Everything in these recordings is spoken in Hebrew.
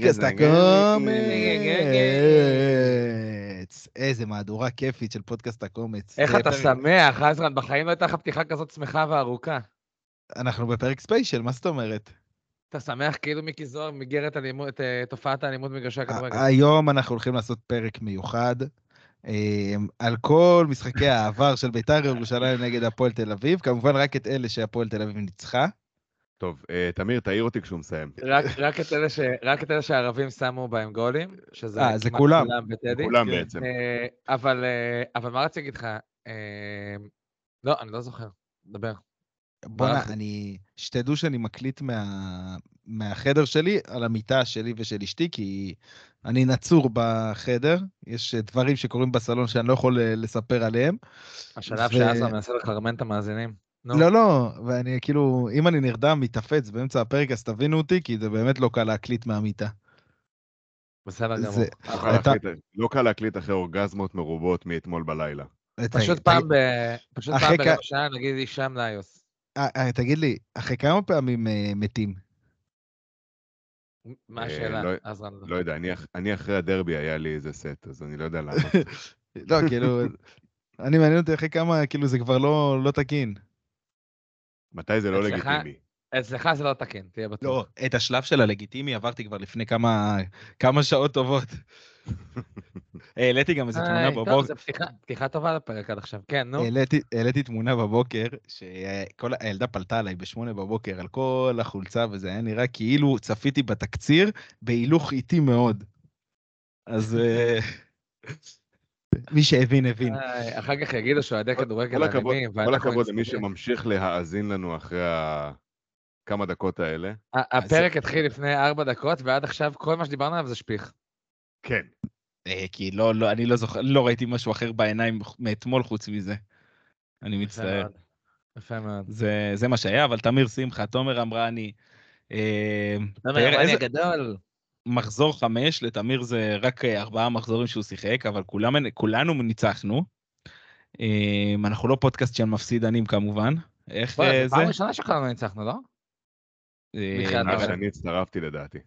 פודקאסט הקומץ. איזה מהדורה כיפית של פודקאסט הקומץ. איך אתה שמח, עזרן, בחיים לא הייתה לך פתיחה כזאת שמחה וארוכה. אנחנו בפרק ספיישל, מה זאת אומרת? אתה שמח כאילו מיקי זוהר מיגר את אלימות- אה, תופעת האלימות במגרשי הכדורגל. היום אנחנו הולכים לעשות פרק מיוחד אה, על כל משחקי העבר של בית"ר ירושלים נגד הפועל תל אביב, כמובן רק את אלה שהפועל תל אביב ניצחה. טוב, אה, תמיר, תעיר אותי כשהוא מסיים. רק- רק את אלה שהערבים שמו בהם גולים, שזה אה, זה כמעט כולם. בטדי. כולם כן. בעצם. אה, אבל אבל מה רציתי להגיד לך? לא, אני לא זוכר. דבר. בואנה. אני... שתדעו שאני מקליט מה... מהחדר שלי על המיטה שלי ושל אשתי, כי אני נצור בחדר, יש דברים שקורים בסלון שאני לא יכול לספר עליהם. השלב ו- שעזרן מנסה לחרמן את המאזינים. לא, לא, ואני כאילו, אם אני נרדם, מתאפץ באמצע הפרק, אז תבינו אותי, כי זה באמת לא קל להקליט מהמיטה. בסדר גמור. לא קל להקליט- קל להקליט אחרי אורגזמות מרובות מאתמול בלילה. פשוט פעם ב- פשוט פעם ברבע שעה נגיד הישאם לאיוס. אה, אה, תגיד לי, אחרי כמה פעמים אה, מתים? מה השאלה? לא- עזרן? לא יודע, אני אחרי הדרבי היה לי איזה סט, אז אני לא יודע למה. לא, כאילו, אני מעניין אותי אחרי כמה, כאילו, זה כבר לא לא תקין. מתי זה לא אצלך? לגיטימי? אצלך זה לא תקין, תהיה בטוח. לא, את השלב של הלגיטימי עברתי כבר לפני כמה כמה שעות טובות. העליתי גם איזה תמונה היי, טוב, בבוקר, זו פתיחה- פתיחה טובה לפרק עד עכשיו. כן, נו. העליתי, העליתי תמונה בבוקר, שכל הילדה פלטה עליי בשמונה בבוקר על כל החולצה, וזה היה נראה כאילו צפיתי בתקציר בהילוך איטי מאוד. אז אה, מי שהבין, הבין. אחר כך יגידו שאוהדי כדורגל אלימים. כל הכבוד למי. שממשיך להאזין לנו אחרי ה- כמה דקות האלה. הפרק התחיל לפני ארבע דקות, ועד עכשיו כל מה שדיברנו עליו זה שפיך. כן. אה, כי לא, לא, אני לא זוכר, לא ראיתי משהו אחר בעיניים מאתמול חוץ מזה. אני מצטער. יפה מאוד. זה, זה מה שהיה, אבל תמיר שמחה, תומר אמרני, אה, תומר אמרני איזה- הגדול. מחזור חמש, לתמיר זה רק אה, ארבעה מחזורים שהוא שיחק, אבל כולם, כולנו ניצחנו. אה, אנחנו לא פודקאסט של מפסידנים כמובן. איך בוא'נה, אה, זו זה? פעם ראשונה שכולנו ניצחנו, לא? אה, מאז אבל- שאני הצטרפתי לדעתי.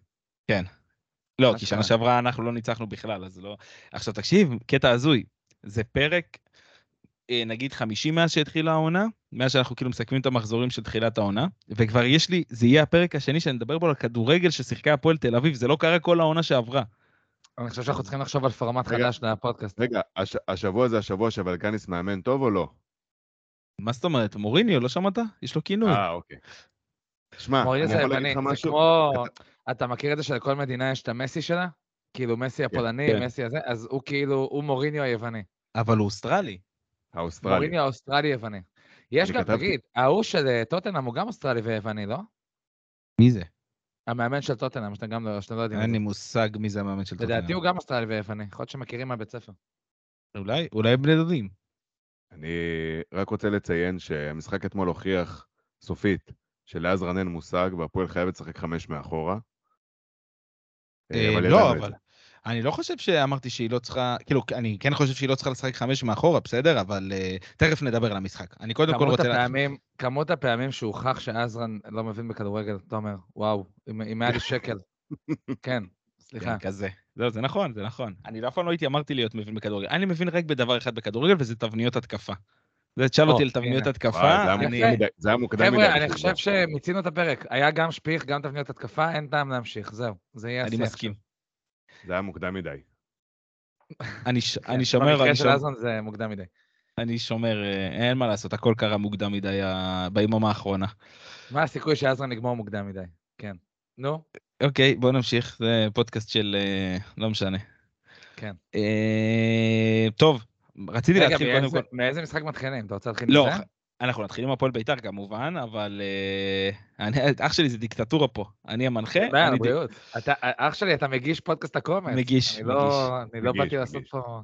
לא, כי. שנה שעברה אנחנו לא ניצחנו בכלל, אז לא... עכשיו תקשיב, קטע הזוי, זה פרק, אה, נגיד 50 מאז שהתחילה העונה, מאז שאנחנו כאילו מסכמים את המחזורים של תחילת העונה, וכבר יש לי, זה יהיה הפרק השני שאני מדבר בו על כדורגל ששיחקה הפועל תל אביב, זה לא קרה כל העונה שעברה. אני חושב שאנחנו צריכים לחשוב על פורמט רגע. חדש לפודקאסט. רגע, הש- השבוע זה השבוע שוולקניס מאמן טוב או לא? מה זאת אומרת, מוריניו, לא שמעת? יש לו כינוי. אה, אוקיי. שמע, אני יכול להגיד לך זה משהו? כמו... אתה מכיר את זה שלכל מדינה יש את המסי שלה? כאילו מסי הפולני, כן. מסי הזה, אז הוא כאילו, הוא מוריניו היווני. אבל הוא אוסטרלי. האוסטרלי. מוריניו האוסטרלי יווני. יש גם, כתבתי- תגיד, ההוא של אה, טוטנאם הוא גם אוסטרלי ויווני, לא? מי זה? המאמן של טוטנאם, שאתם גם לא שאתם לא יודעים. אין לי. מושג מי זה המאמן של טוטנאם. לדעתי הוא גם אוסטרלי ויווני, יכול להיות שמכירים מהבית ספר. אולי, אולי בני דודים. אני רק רוצה לציין שהמשחק אתמול הוכיח סופית שלעזרן אין מושג והפועל חייבת לשחק חמש מאחורה. אה, אבל לא, אבל. אני לא חושב שאמרתי שהיא לא צריכה, כאילו, אני כן חושב שהיא לא צריכה לשחק חמש מאחורה, בסדר, אבל אה, תכף נדבר על המשחק. אני קודם כל רוצה... לה- הפעמים, כמות הפעמים שהוכח שעזרן לא מבין בכדורגל, תומר, וואו, אם אם היה לי שקל. כן, סליחה. כן, כזה. לא, זה נכון, זה נכון. אני לא אף פעם לא הייתי אמרתי להיות מבין בכדורגל. אני מבין רק בדבר אחד בכדורגל, וזה תבניות התקפה. זה תשאל או, אותי על תבניות. התקפה, זה היה אני... מוקדם מדי-. חבר'ה, אני חושב. שמיצינו את הפרק. היה גם שפיך, גם תבניות התקפה, אין טעם להמשיך, זהו. זה יהיה אני השיח. מסכים. זה היה מוקדם מדי. אני ש- כן, אני שומר, במקרה אני של שומר, עזרן זה מוקדם מדי. אני שומר, אה, אין מה לעשות, הכל קרה מוקדם מדי ביממה האחרונה. מה הסיכוי שעזרן יגמור מוקדם מדי? כן. נו, אוקיי, בוא נמשיך, זה פודקאסט של... אה, לא משנה. כן. אה, טוב, רציתי רגע, להתחיל קודם כל... מאיזה משחק מתחילים? אתה רוצה להתחיל לא, מזה? אנחנו נתחיל עם הפועל בית"ר כמובן, אבל אה, אני, אח שלי זה דיקטטורה פה. אני המנחה. בעיה, אני בריאות. אתה- אח שלי, אתה מגיש פודקאסט הקומץ. מגיש, אני לא- אני לא מגיש, באתי לעשות מגיש. פה...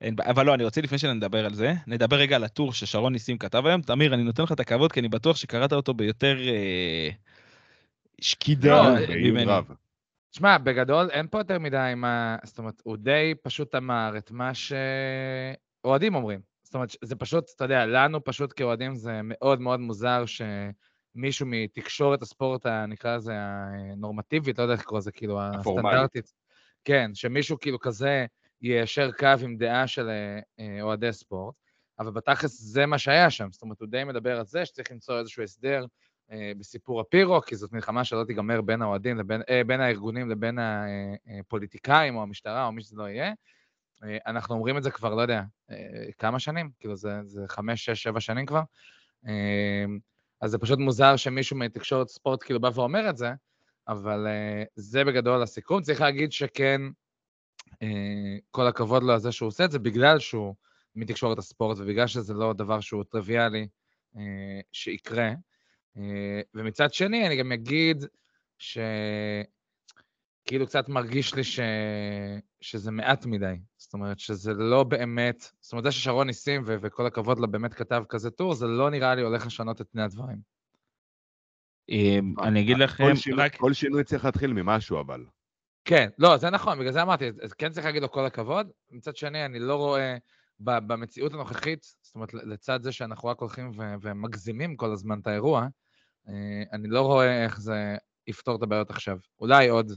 אין אבל לא, אני רוצה לפני שנדבר על זה, נדבר רגע על הטור ששרון ניסים כתב היום. תמיר, אני נותן לך את הכבוד, כי אני בטוח שקראת אותו ביותר אה, שקידה לא, ממני. רב. שמע, בגדול אין פה יותר מדי מה... זאת אומרת, הוא די פשוט אמר את מה שאוהדים אומרים. זאת אומרת, זה פשוט, אתה יודע, לנו פשוט כאוהדים זה מאוד מאוד מוזר שמישהו מתקשורת הספורט, נקרא לזה הנורמטיבית, לא יודע איך לקרוא לזה, כאילו. הסטנדרטית. כן, שמישהו כאילו כזה יישר קו עם דעה של אה, אה, אוהדי ספורט, אבל בתכלס זה מה שהיה שם. זאת אומרת, הוא די מדבר על זה שצריך למצוא איזשהו הסדר אה, בסיפור הפירו, כי זאת מלחמה שלא תיגמר בין האוהדים, לבין, אה, בין הארגונים לבין הפוליטיקאים או המשטרה או מי שזה לא יהיה. אה, אנחנו אומרים את זה כבר, לא יודע, אה, כמה שנים? כאילו זה, זה חמש, שש, שבע שנים כבר. אה, אז זה פשוט מוזר שמישהו מתקשורת ספורט כאילו בא ואומר את זה, אבל זה בגדול הסיכום. צריך להגיד שכן, כל הכבוד לו על זה שהוא עושה את זה, בגלל שהוא מתקשורת הספורט ובגלל שזה לא דבר שהוא טריוויאלי שיקרה. ומצד שני, אני גם אגיד שכאילו קצת מרגיש לי ש... שזה מעט מדי. זאת אומרת, שזה לא באמת... זאת אומרת, זה ששרון ניסים, ו... וכל הכבוד לו, באמת כתב כזה טור, זה לא נראה לי הולך לשנות את פני הדברים. אה, אני אגיד לכם, כל שינוי- צריך להתחיל ממשהו, אבל. כן, לא, זה נכון, בגלל זה אמרתי, כן צריך להגיד לו כל הכבוד. מצד שני, אני לא רואה ב- במציאות הנוכחית, זאת אומרת, לצד זה שאנחנו רק הולכים ו- ומגזימים כל הזמן את האירוע, אה, אני לא רואה איך זה יפתור את הבעיות עכשיו. אולי עוד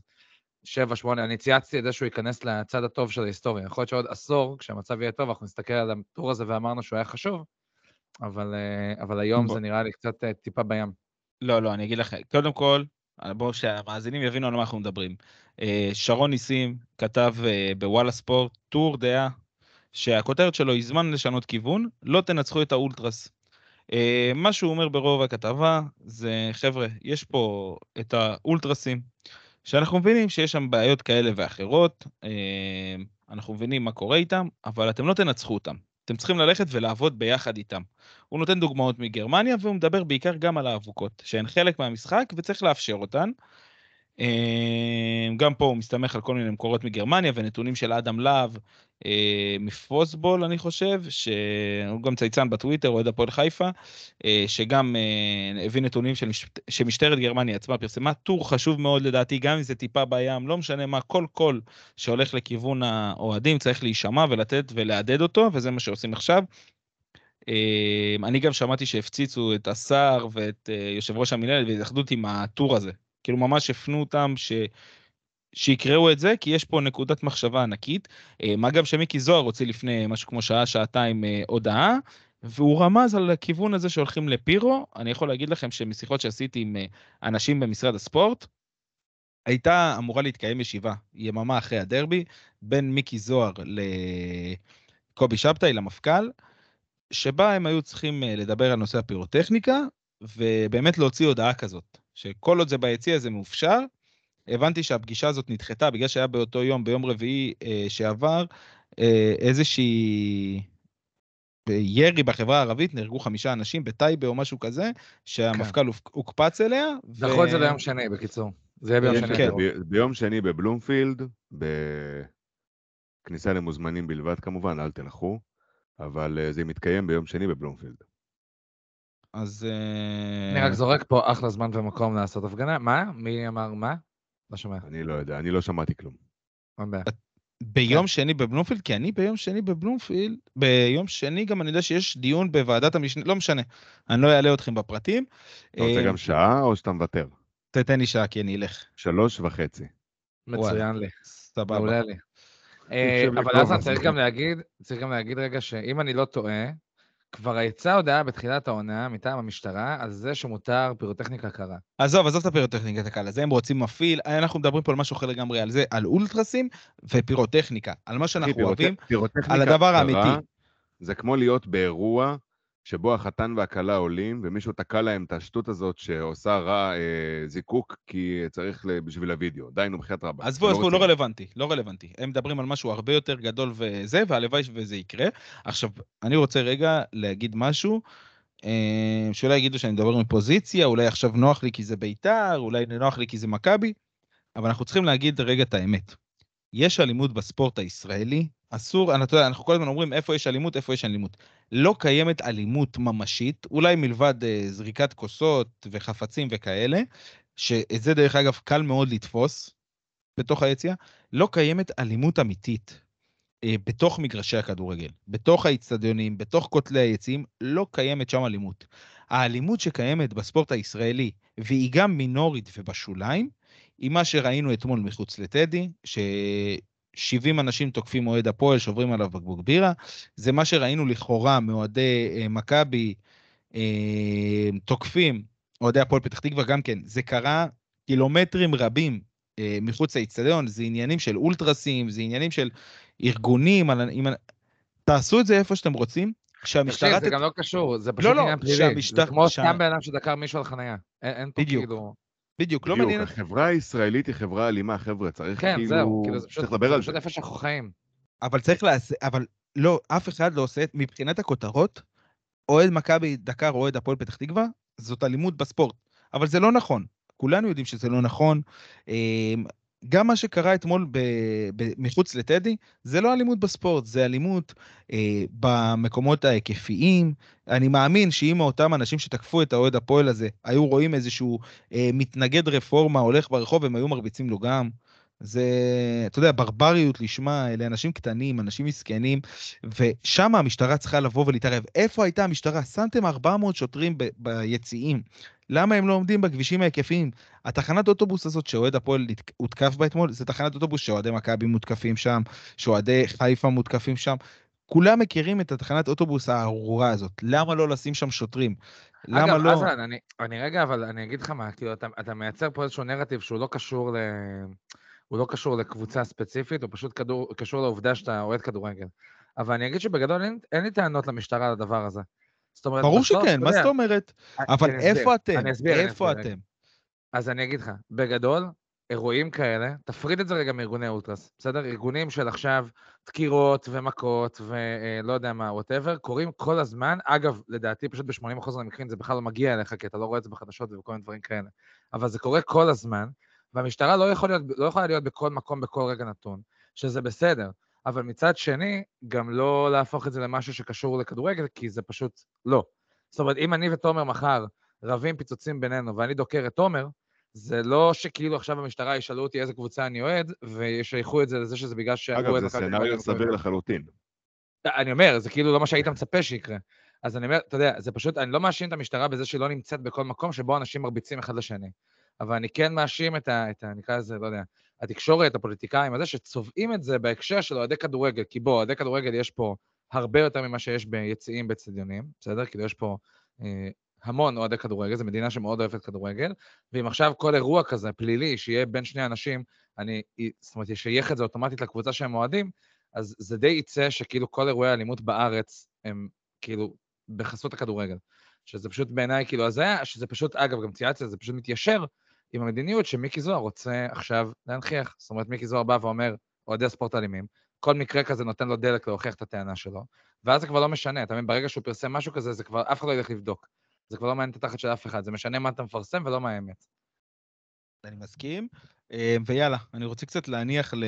שבע, שמונה, אני צייצתי את זה שהוא ייכנס לצד הטוב של ההיסטוריה. יכול להיות שעוד עשור, כשהמצב יהיה טוב, אנחנו נסתכל על הטור הזה ואמרנו שהוא היה חשוב, אבל, אה, אבל היום בוא. זה נראה לי קצת אה, טיפה בים. לא, לא, אני אגיד לכם, קודם כל, בואו שהמאזינים יבינו על מה אנחנו מדברים. אה, שרון ניסים כתב אה, בוואלה ספורט טור דעה, שהכותרת שלו היא זמן לשנות כיוון, לא תנצחו את האולטרס. אה, מה שהוא אומר ברוב הכתבה זה, חבר'ה, יש פה את האולטרסים, שאנחנו מבינים שיש שם בעיות כאלה ואחרות, אה, אנחנו מבינים מה קורה איתם, אבל אתם לא תנצחו אותם. אתם צריכים ללכת ולעבוד ביחד איתם. הוא נותן דוגמאות מגרמניה, והוא מדבר בעיקר גם על האבוקות, שהן חלק מהמשחק וצריך לאפשר אותן. אה, גם פה הוא מסתמך על כל מיני מקורות מגרמניה ונתונים של אדם להב אה, מפוסבול, אני חושב, שהוא גם צייצן בטוויטר, אוהד הפועל חיפה, אה, שגם אה, הביא נתונים של מש... שמשטרת גרמניה עצמה פרסמה. טור חשוב מאוד לדעתי, גם אם זה טיפה בים, לא משנה מה, כל קול שהולך לכיוון האוהדים צריך להישמע ולתת ולהדהד אותו, וזה מה שעושים עכשיו. אה, אני גם שמעתי שהפציצו את השר ואת יושב ראש המנהלת והתאחדות עם הטור הזה. כאילו ממש הפנו אותם ש... שיקראו את זה, כי יש פה נקודת מחשבה ענקית. אה, מה גם שמיקי זוהר הוציא לפני משהו כמו שעה, שעתיים אה, הודעה, והוא רמז על הכיוון הזה שהולכים לפירו. אני יכול להגיד לכם שמשיחות שעשיתי עם אה, אנשים במשרד הספורט, הייתה אמורה להתקיים ישיבה, יממה אחרי הדרבי, בין מיקי זוהר לקובי שבתאי, למפכ"ל, שבה הם היו צריכים אה, לדבר על נושא הפירוטכניקה, ובאמת להוציא הודעה כזאת, שכל עוד זה ביציע זה מאופשר. הבנתי שהפגישה הזאת נדחתה בגלל שהיה באותו יום, ביום רביעי אה, שעבר, אה, איזושהי אה, ירי בחברה הערבית, נהרגו חמישה אנשים בטייבה או משהו כזה, שהמפכ"ל הופ- הוקפץ אליה. ו- דחו את זה ליום שני, בקיצור. זה יהיה ביום כן, שני. כן. ב- ביום שני בבלומפילד, בכניסה למוזמנים בלבד כמובן, אל תלכו, אבל אה, זה מתקיים ביום שני בבלומפילד. אז... אה, אני רק זורק פה אחלה זמן ומקום לעשות הפגנה. מה? מי אמר מה? לא שומע. אני לא יודע, אני לא שמעתי כלום. אין בעיה. ביום כן. שני בבלומפילד, כי אני ביום שני בבלומפילד, ביום שני גם אני יודע שיש דיון בוועדת המשנה, לא משנה, אני לא אעלה אתכם בפרטים. אתה רוצה אה, גם שעה או שאתה מוותר? תתן לי שעה כי אני אלך. שלוש וחצי. מצוין לי. סבבה. מעולה לי. אה, אבל אז צריך גם להגיד, צריך גם להגיד רגע שאם אני לא טועה, כבר יצאה הודעה בתחילת העונה מטעם המשטרה על זה שמותר פירוטכניקה קרה. עזוב, עזוב את הפירוטכניקה הקלה, זה הם רוצים מפעיל, אנחנו מדברים פה על משהו אחר לגמרי, על זה, על אולטרסים ופירוטכניקה, על מה שאנחנו פירוט- אוהבים. פירוטכניקה על הדבר קרה, האמיתי. זה כמו להיות באירוע שבו החתן והכלה עולים, ומישהו תקע להם את השטות הזאת שעושה רע אה, זיקוק, כי צריך בשביל הוידאו. די, נו, בחייאת רבה. עזבו, זה עזבו, לא. רלוונטי, לא רלוונטי. הם מדברים על משהו הרבה יותר גדול וזה, והלוואי וזה יקרה. עכשיו, אני רוצה רגע להגיד משהו. אה, שאולי יגידו שאני מדבר מפוזיציה, אולי עכשיו נוח לי כי זה בית"ר, אולי נוח לי כי זה מכבי, אבל אנחנו צריכים להגיד רגע את האמת. יש אלימות בספורט הישראלי, אסור, אתה יודע, אנחנו כל הזמן אומרים איפה יש אלימות, איפה יש אלימות. לא קיימת אלימות ממשית, אולי מלבד אה, זריקת כוסות וחפצים וכאלה, שאת זה דרך אגב קל מאוד לתפוס בתוך היציאה, לא קיימת אלימות אמיתית אה, בתוך מגרשי הכדורגל, בתוך האיצטדיונים, בתוך כותלי היציאים, לא קיימת שם אלימות. האלימות שקיימת בספורט הישראלי, והיא גם מינורית ובשוליים, היא מה שראינו אתמול מחוץ לטדי, ש-70 אנשים תוקפים אוהד הפועל, שוברים עליו בקבוק בירה. זה מה שראינו לכאורה מאוהדי אה, מכבי אה, תוקפים אוהדי הפועל פתח תקווה, גם כן, זה קרה קילומטרים רבים אה, מחוץ לאיצטדיון, זה עניינים של אולטרסים, זה עניינים של ארגונים, על, עם, תעשו את זה איפה שאתם רוצים, שהמשטרה... תקשיב, זה ת- גם לא קשור, זה פשוט לא, לא, עניין פלילי. שהמשטר- זה כמו סתם בן אדם שדקר מישהו על חניה. אין אין פה. כאילו... בדיוק, לא בדיוק, מעניין... החברה הישראלית היא חברה אלימה, חבר'ה, צריך כן, כאילו... זהו, כאילו זה פשוט צריך לדבר זה על פשוט זה. איפה שאנחנו חיים. אבל צריך לעשות, אבל לא, אף אחד לא עושה, מבחינת הכותרות, אוהד מכבי דקר אוהד הפועל פתח תקווה, זאת אלימות בספורט. אבל זה לא נכון. כולנו יודעים שזה לא נכון. גם מה שקרה אתמול ב, ב, מחוץ לטדי, זה לא אלימות בספורט, זה אלימות אה, במקומות ההיקפיים. אני מאמין שאם אותם אנשים שתקפו את האוהד הפועל הזה היו רואים איזשהו אה, מתנגד רפורמה הולך ברחוב, הם היו מרביצים לו גם. זה, אתה יודע, ברבריות לשמה, אלה אנשים קטנים, אנשים מסכנים, ושם המשטרה צריכה לבוא ולהתערב. איפה הייתה המשטרה? שמתם 400 שוטרים ב- ביציעים. למה הם לא עומדים בכבישים ההיקפיים? התחנת אוטובוס הזאת שאוהד הפועל הותקף בה אתמול, זה תחנת אוטובוס שאוהדי מכבי מותקפים שם, שאוהדי חיפה מותקפים שם. כולם מכירים את התחנת אוטובוס הארורה הזאת. למה לא לשים שם שוטרים? למה אגב, לא... אזרן, אני, אני רגע, אבל אני אגיד לך מה, כאילו, אתה, אתה מייצר פה איזשהו נרטיב שהוא לא קשור ל... הוא לא קשור לקבוצה ספציפית, הוא פשוט כדור, קשור לעובדה שאתה אוהד כדורגל. אבל אני אגיד שבגדול אין, אין לי טענות למשטרה על הדבר הזה. זאת אומרת, ברור בסוף, שכן, מה זאת אומרת? אבל אני אסביר, איפה אתם? אני אסביר, אני איפה אסביר, רגע. אתם? אז אני אגיד לך, בגדול, אירועים כאלה, תפריד את זה רגע מארגוני אולטרס, בסדר? ארגונים של עכשיו דקירות ומכות ולא יודע מה, whatever, קורים כל הזמן. אגב, לדעתי פשוט ב-80% מהמקרים זה בכלל לא מגיע אליך, כי אתה לא רואה את זה בחדשות ובכל מיני דברים כאלה. אבל זה קורה כל הזמן, והמשטרה לא, יכול להיות, לא יכולה להיות בכל מקום בכל רגע נתון, שזה בסדר. אבל מצד שני, גם לא להפוך את זה למשהו שקשור לכדורגל, כי זה פשוט לא. זאת אומרת, אם אני ותומר מחר רבים פיצוצים בינינו ואני דוקר את תומר, זה לא שכאילו עכשיו המשטרה ישאלו אותי איזה קבוצה אני אוהד, וישייכו את זה לזה שזה בגלל שהוא אגב, זה סצנריו חיפה. סביר לחלוטין. אני אומר, זה כאילו לא מה שהיית מצפה שיקרה. אז אני אומר, אתה יודע, זה פשוט, אני לא מאשים את המשטרה בזה שהיא לא נמצאת בכל מקום שבו אנשים מרביצים אחד לשני. אבל אני כן מאשים את ה... את ה נקרא לזה, לא יודע, התקשורת, הפוליטיקאים, הזה, שצובעים את זה בהקשר של אוהדי כדורגל. כי בוא, אוהדי כדורגל יש פה הרבה יותר ממה שיש ביציעים באצטדיונים, בסדר? כאילו יש פה אה, המון אוהדי כדורגל, זו מדינה שמאוד אוהבת כדורגל, ואם עכשיו כל אירוע כזה, פלילי, שיהיה בין שני אנשים, אני, זאת אומרת, ישייך את זה אוטומטית לקבוצה שהם אוהדים, אז זה די יצא שכאילו כל אירועי האלימות בארץ הם כאילו בחסות הכדורגל. שזה פשוט בעיניי כאילו הזיה, שזה פשוט, אגב, גם צייצתי, זה פשוט מתיישר עם המדיניות שמיקי זוהר רוצה עכשיו להנכיח. זאת אומרת, מיקי זוהר בא ואומר, אוהדי ספורט אלימים, כל מקרה כזה נותן לו דלק להוכיח את הטענה שלו, ואז זה כבר לא משנה, אתה מבין? ברגע שהוא פרסם משהו כזה, זה כבר, אף אחד לא ילך לבדוק. זה כבר לא מעניין את התחת של אף אחד, זה משנה מה אתה מפרסם ולא מה האמת. אני מסכים. אה, ויאללה, אני רוצה קצת להניח ל...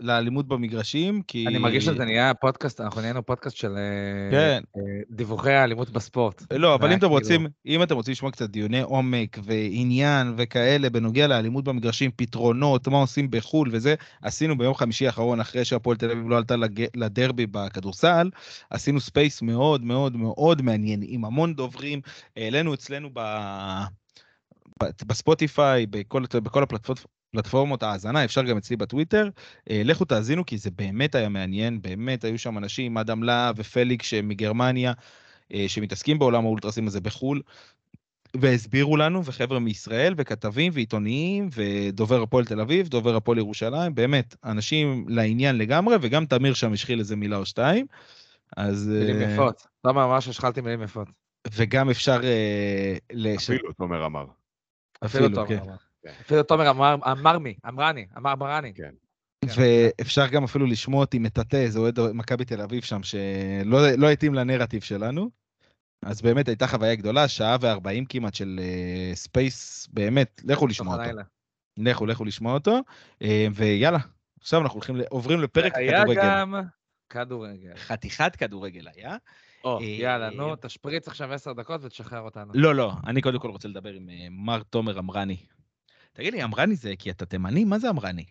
לאלימות במגרשים, כי... אני מרגיש שזה נהיה פודקאסט, אנחנו נהיינו פודקאסט של אה, כן. אה, דיווחי האלימות בספורט. לא, אבל אם אתם היה רוצים, אם אתם רוצים לשמוע קצת דיוני עומק ועניין וכאלה בנוגע לאלימות במגרשים, פתרונות, מה עושים בחו"ל וזה, עשינו ביום חמישי האחרון, אחרי שהפועל תל אביב לא עלתה לדרבי בכדורסל, עשינו space מאוד מאוד מאוד מעניין, עם המון דוברים, העלינו אצלנו. ב- בספוטיפיי, בכל, בכל הפלטפורמות, פלטפורמות ההאזנה, אפשר גם אצלי בטוויטר. אה, לכו תאזינו, כי זה באמת היה מעניין, באמת היו שם אנשים, אדם להב ופליק שמגרמניה, אה, שמתעסקים בעולם האולטרסים הזה בחו"ל, והסבירו לנו, וחבר'ה מישראל, וכתבים, ועיתונאים, ודובר הפועל תל אביב, דובר הפועל ירושלים, באמת, אנשים לעניין לגמרי, וגם תמיר שם השחיל איזה מילה או שתיים. אז... מילים אה, יפות. תומר אמר שהשחלתי מילים יפות. וגם אפשר... לש- אפילו, תומר אמר. אפילו אפילו, כן. אמר. אפילו תומר אמר, אמר מי, אמרני, אמר ברני. כן. כן. ואפשר גם אפילו לשמוע אותי מטאטא איזה אוהד מכבי תל אביב שם, שלא לא התאים לנרטיב שלנו. אז באמת הייתה חוויה גדולה, שעה וארבעים כמעט של אה, space, באמת, לכו לשמוע אותו. לכו, לכו לשמוע אותו, אה, ויאללה, עכשיו אנחנו הולכים, עוברים לפרק היה כדורגל. גם כדורגל. חתיכת כדורגל היה. או, אה, יאללה, נו, תשפריץ עכשיו עשר דקות ותשחרר אותנו. לא, לא, אני קודם כל רוצה לדבר עם אה, מר תומר אמרני. תגיד לי, אמרני זה כי אתה תימני? מה זה אמרני?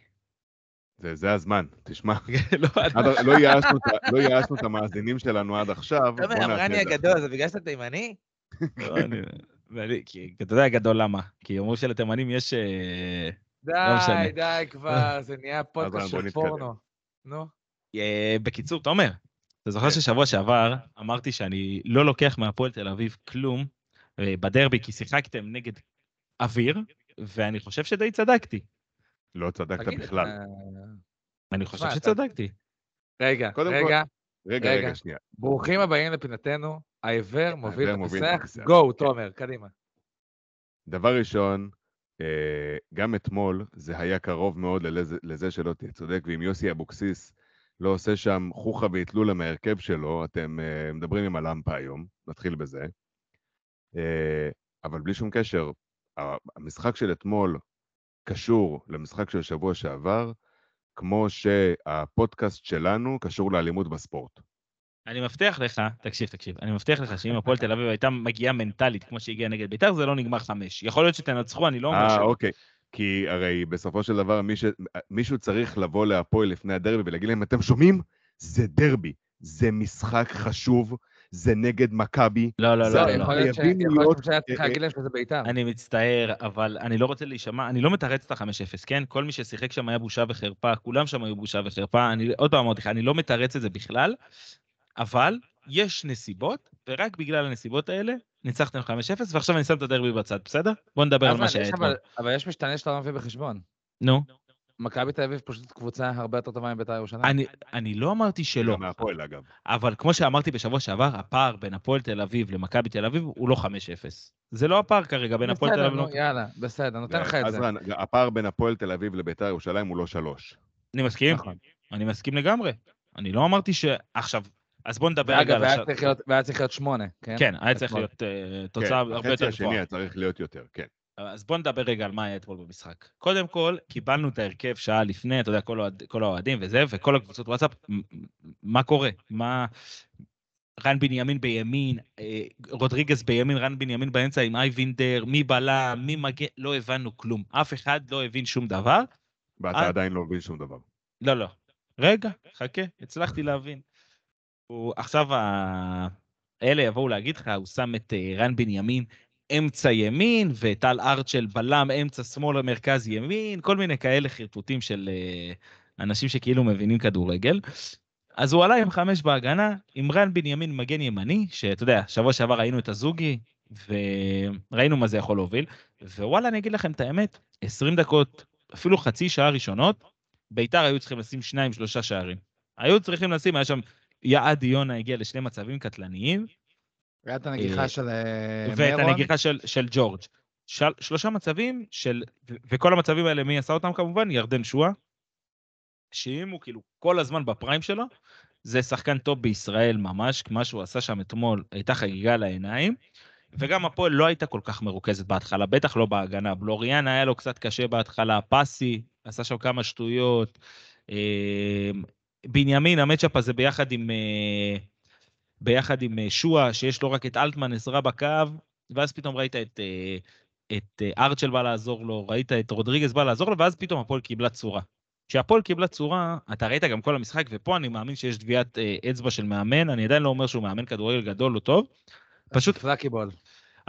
זה, זה הזמן, תשמע. לא, עד, לא ייאשנו את ה- לא את המאזינים שלנו עד עכשיו. בוא נעשה את זה. זה בגלל שאתה תימני? לא, כי אתה יודע גדול למה. כי אמרו שלתימנים יש... אה, משנה. די, די כבר, זה נהיה פודקאסט של. פורנו. נו. אה, בקיצור, תומר, אתה זוכר כן. ששבוע שעבר אמרתי שאני לא לוקח מהפועל תל אביב כלום אה, בדרבי, כי שיחקתם נגד אוויר, ואני חושב שדי צדקתי. לא צדקת תגיד, בכלל. אה, אני חושב שצדקתי. רגע, קודם כל, רגע, רגע, רגע. שנייה. ברוכים הבאים לפינתנו, העיוור מוביל. הפיסח. גו, כן. תומר, קדימה. דבר ראשון, אה, גם אתמול זה היה קרוב מאוד ללזה, לזה שלא תהיה צודק, ואם יוסי אבוקסיס לא עושה שם חוכא ואטלולא מההרכב שלו, אתם אה, מדברים עם הלמפה היום, נתחיל בזה. אבל בלי שום קשר, המשחק של אתמול קשור למשחק של שבוע שעבר, כמו שהפודקאסט שלנו קשור לאלימות בספורט. אני מבטיח לך, תקשיב, תקשיב, אני מבטיח לך שאם הפועל תל אביב הייתה מגיעה מנטלית כמו שהגיעה נגד בית"ר, זה לא נגמר חמש. יכול להיות שתנצחו, אני לא אומר אה, שלא. אוקיי. כי הרי בסופו של דבר מי ש... מישהו צריך לבוא להפועל לפני הדרבי ולהגיד להם, אתם שומעים? זה דרבי, זה משחק חשוב, זה נגד מכבי. לא, לא, לא, לא, לא. יכול להיות ש- חייבים יכול להיות להיות, שהיה צריך אה, להגיד להם שזה בית"ר. אני מצטער, אבל אני לא רוצה להישמע, אני לא מתרץ את ה-5-0, כן? כל מי ששיחק שם היה בושה וחרפה, כולם שם היו בושה וחרפה, אני עוד פעם אמרתי לך, אני לא מתרץ את זה בכלל, אבל יש נסיבות, ורק בגלל הנסיבות האלה ניצחתם 5-0, ועכשיו אני שם את הדרבי בצד, בסדר? בוא נדבר על מה שהיה אתמול. אבל- אבל יש משתנה שאתה לא מביא בחשבון. נו, מכבי תל אביב פשוט קבוצה הרבה יותר טובה מבית"ר ירושלים. אני- אני לא אמרתי שלא, גם מהפועל אגב. אבל כמו שאמרתי בשבוע שעבר, הפער בין הפועל תל אביב למכבי תל אביב הוא לא 5-0. זה לא הפער כרגע בין הפועל תל בסדר, אביב... למכבי- יאללה, בסדר, נותן לך את זה. רן, הפער בין הפועל תל אביב לביתר ירושלים הוא לא שלוש. אני מסכים, נכון. אני מסכים לגמרי. אני לא אמרתי ש... עכשיו, אז בוא נדבר רגע על והיה השאר. צריך להיות- והיה צריך להיות שמונה, כן? כן, היה צריך. להיות אה, כן, תוצאה הרבה החצי יותר השני גבוהה. היה צריך להיות יותר, כן. אז בוא נדבר רגע על מה היה אתמול במשחק. קודם כל, קיבלנו את ההרכב שעה לפני, אתה יודע, כל האוהד- כל האוהדים וזה, וכל הקבוצות וואטסאפ, מה קורה? מה... רן בנימין בימין, אה, רודריגז בימין, רן בנימין באמצע עם אייבינדר, מי בלם, מי מגן, לא הבנו כלום. אף אחד לא הבין שום דבר. ואתה אה. עדיין לא מבין שום דבר. לא, לא. רגע, חכה, הצלחתי להבין. הוא, עכשיו ה... אלה יבואו להגיד לך, הוא שם את אה, רן בנימין אמצע ימין, וטל ארצ'ל בלם אמצע שמאל למרכז ימין, כל מיני כאלה חרטוטים של אה, אנשים שכאילו מבינים כדורגל. אז הוא עלה עם חמש בהגנה, עם רן בנימין מגן ימני, שאתה יודע, שבוע שעבר ראינו את הזוגי, וראינו מה זה יכול להוביל, ווואלה, אני אגיד לכם את האמת, 20 דקות, אפילו חצי שעה ראשונות, ביתר היו צריכים לשים שניים, שלושה שערים. היו צריכים לשים, היה שם, יעד יונה הגיע לשני מצבים קטלניים, היה את הנגיחה אה, של אה, ואת. הנגיחה של, של ג'ורג'. של, שלושה מצבים של, וכל המצבים האלה, מי עשה אותם כמובן? ירדן שואה, שאם הוא כאילו כל הזמן בפריים שלו, זה שחקן טוב בישראל ממש, מה שהוא עשה שם אתמול, הייתה חגיגה לעיניים. וגם הפועל לא הייתה כל כך מרוכזת בהתחלה, בטח לא בהגנה. בלוריאן היה לו קצת קשה בהתחלה, פסי, עשה שם כמה שטויות. אה, בנימין, המצ'אפ הזה ביחד עם, ביחד עם אה, שואה, שיש לו רק את אלטמן עזרה בקו, ואז פתאום ראית את, אה, את אה, ארצ'ל בא לעזור לו, ראית את רודריגז בא לעזור לו, ואז פתאום הפועל קיבלה צורה. כשהפועל קיבלה צורה, אתה ראית גם כל המשחק, ופה אני מאמין שיש טביעת אצבע של מאמן, אני עדיין לא אומר שהוא מאמן כדורגל גדול או טוב, פשוט פלאקי בול.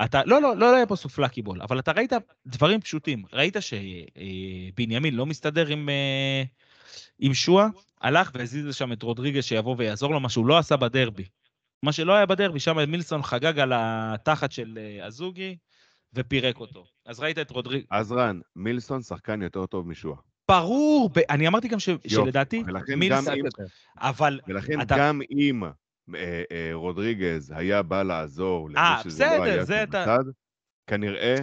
אתה, לא, לא, לא, לא היה פה סופלקי בול, אבל אתה ראית דברים פשוטים. ראית שבנימין לא מסתדר עם, עם שואה, הלך והזיז לשם את רודריגז שיבוא ויעזור לו, מה שהוא לא עשה בדרבי. מה שלא היה בדרבי, שם מילסון חגג על התחת של אה, הזוגי ופירק אותו. אז ראית את רודריגז, אז רן, מילסון שחקן יותר טוב משואה. ברור, ב... אני אמרתי גם ש... שלדעתי, ולכן מילסון, אם- אבל ולכן אתה- גם אם אה, אה, רודריגז היה בא לעזור למי אה, שזה בסדר, לא היה זה אתה- כנראה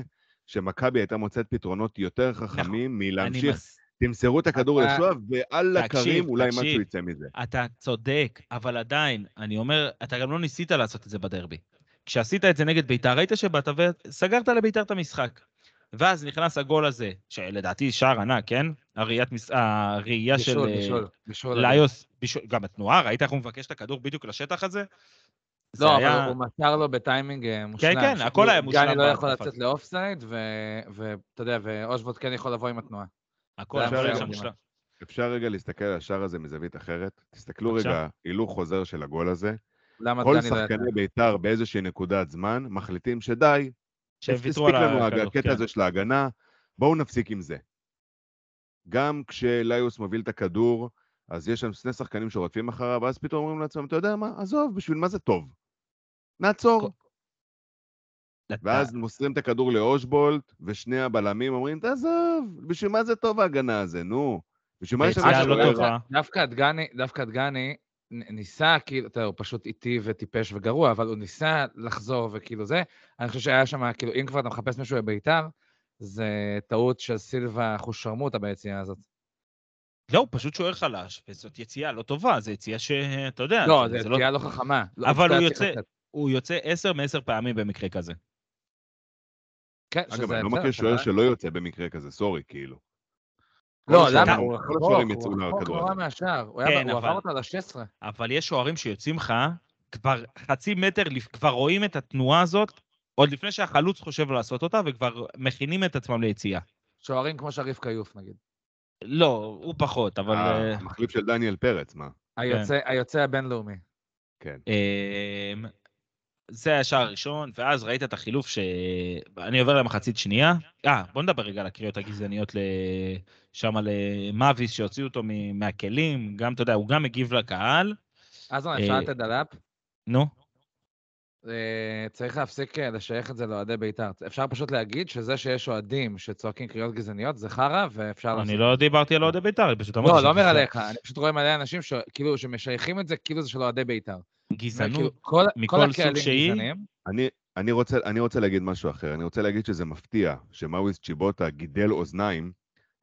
שמכבי הייתה מוצאת פתרונות יותר חכמים אני מלהמשיך. מס... תמסרו את הכדור אתה- לשועה, ועל הקרים אולי תקשיב. משהו יצא מזה. אתה צודק, אבל עדיין, אני אומר, אתה גם לא ניסית לעשות את זה בדרבי. כשעשית את זה נגד ביתר, ראית שבאת וסגרת לביתר את המשחק. ואז נכנס הגול הזה, שלדעתי שער ענק, כן? הראיית, מס- הראייה של בישול, אה, בישול, בישול. ליוס, בישול, גם התנועה, ראית איך הוא מבקש את הכדור בדיוק לשטח הזה? זה לא, היה- אבל הוא מסר לו בטיימינג אה, מושלם. כן, שכאילו הכל היה מושלם גני לא יכול. לצאת לאופסייד, ו- ואתה יודע, ואושבולט כן יכול לבוא עם התנועה. הכל היה מדהים. מושלם. אפשר רגע להסתכל על השער הזה מזווית אחרת? תסתכלו. רגע, הילוך חוזר של הגול הזה. כל לא? שחקני בית"ר באיזושהי נקודת זמן מחליטים שדי, על לנו הקטע כן. הזה של ההגנה, בואו נפסיק עם זה. גם כשליוס מוביל את הכדור, אז יש שם שני שחקנים שרודפים אחריו, ואז פתאום אומרים לעצמם, אתה יודע מה, עזוב, בשביל מה זה טוב? נעצור. ואז מוסרים את הכדור לאושבולט, ושני הבלמים אומרים, תעזוב, בשביל מה זה טוב ההגנה הזה, נו? בשביל מה יש לנו ביציאה לא? טובה. דווקא דגני, דווקא דגני נ- ניסה, כאילו, אתה יודע, הוא פשוט איטי וטיפש וגרוע, אבל הוא ניסה לחזור וכאילו זה. אני חושב שהיה שם, כאילו, אם כבר אתה מחפש מישהו בביתר, זה טעות של סילבה אחושרמוטה ביציאה הזאת. לא, הוא פשוט שוער חלש, וזאת יציאה לא טובה, זו יציאה שאתה יודע, לא, זו לא- יציאה לא חכמה. לא, אבל הוא יוצא-. הוא יוצא עשר מעשר פעמים במקרה כזה. כן, אגב, אני לא מכיר שוער. שלא יוצא במקרה כזה, סורי, כאילו. לא, למה? הוא כל השוערים יצאו לכדור הזה. מהשער. הוא כן, הוא עבר אותו על ה-16. אבל יש שוערים שיוצאים לך, כבר חצי מטר, כבר רואים את התנועה הזאת, עוד לפני שהחלוץ חושב לעשות אותה, וכבר מכינים את עצמם ליציאה. שוערים כמו שריף כיוף, נגיד. לא, הוא פחות, אבל... אה, אה, המחליף של דניאל פרץ, מה? היוצא- היוצא הבינלאומי. כן. זה השער הראשון, ואז ראית את החילוף ש... אני עובר למחצית שנייה. אה, בוא נדבר רגע על הקריאות הגזעניות. שם למאביס, שהוציאו אותו מהכלים. גם, אתה יודע, הוא גם מגיב לקהל. אז אה, אפשר לתת דלאפ. נו, אה, צריך להפסיק אה, לשייך את זה לאוהדי בית"ר. אפשר פשוט להגיד שזה שיש אוהדים שצועקים קריאות גזעניות זה חרא, ואפשר אני לא דיברתי על אוהדי בית"ר, אני פשוט אמרתי... לא, לא אומר עליך, אני פשוט רואה מלא אנשים שכאילו, שמשייכים את זה כאילו זה של אוהדי בית"ר. גזענות, כל- מכל כל סוג שהיא. אני, אני, רוצה, אני רוצה להגיד משהו אחר. אני רוצה להגיד שזה מפתיע שמאוויס צ'יבוטה גידל אוזניים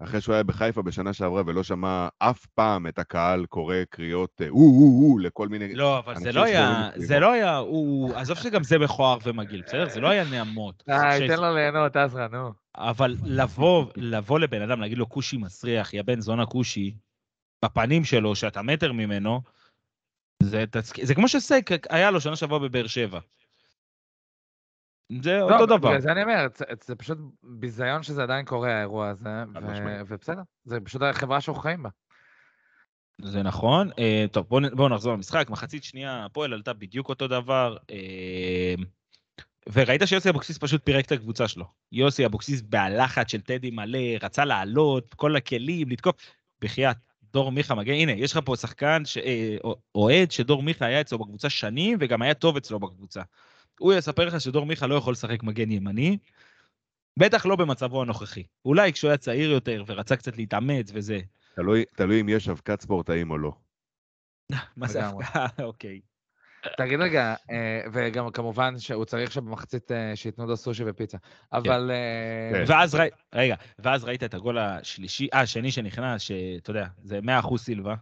אחרי שהוא היה בחיפה בשנה שעברה ולא שמע אף פעם את הקהל קורא קריאות אה, או או או לכל מיני... לא, אבל זה אנשים לא היה, זה לא היה, הוא, עזוב שגם זה מכוער ומגעיל, בסדר? זה לא היה נעמות. די, ש- תן לו ליהנות, עזרא, נו. אבל לבוא, לבוא לבן אדם, להגיד לו כושי מסריח, יא בן זונה כושי, בפנים שלו, שאתה מטר ממנו, זה, תצ... זה כמו שסייק היה לו שנה שעברה בבאר שבע. זה לא, אותו דבר. זה אני אומר, זה- זה פשוט ביזיון שזה עדיין קורה, האירוע הזה, ו-. ובסדר, זה פשוט החברה שאנחנו חיים בה. זה נכון. אה, טוב, בואו בוא נחזור למשחק. מחצית שנייה, הפועל עלתה בדיוק אותו דבר. אה, וראית שיוסי אבוקסיס פשוט פירק את הקבוצה שלו. יוסי אבוקסיס בהלחץ של טדי מלא, רצה לעלות, כל הכלים, לתקוף. בחייאת, דור מיכה מגן, הנה, יש לך פה שחקן, ש- אה, אוהד שדור מיכה היה אצלו בקבוצה שנים, וגם היה טוב אצלו בקבוצה. הוא יספר לך שדור מיכה לא יכול לשחק מגן ימני, בטח לא במצבו הנוכחי. אולי כשהוא היה צעיר יותר ורצה קצת להתאמץ וזה. תלוי, תלוי אם יש אבקת ספורטאים או לא. מה זה. הפקעה? אוקיי. תגיד רגע, אה, וגם כמובן שהוא צריך שבמחצית אה, שייתנו לו סושי ופיצה, אבל... אה, כן. ואז ראית, רגע, ואז ראית את הגול השלישי, אה, השני שנכנס, שאתה יודע, זה 100% סילבה.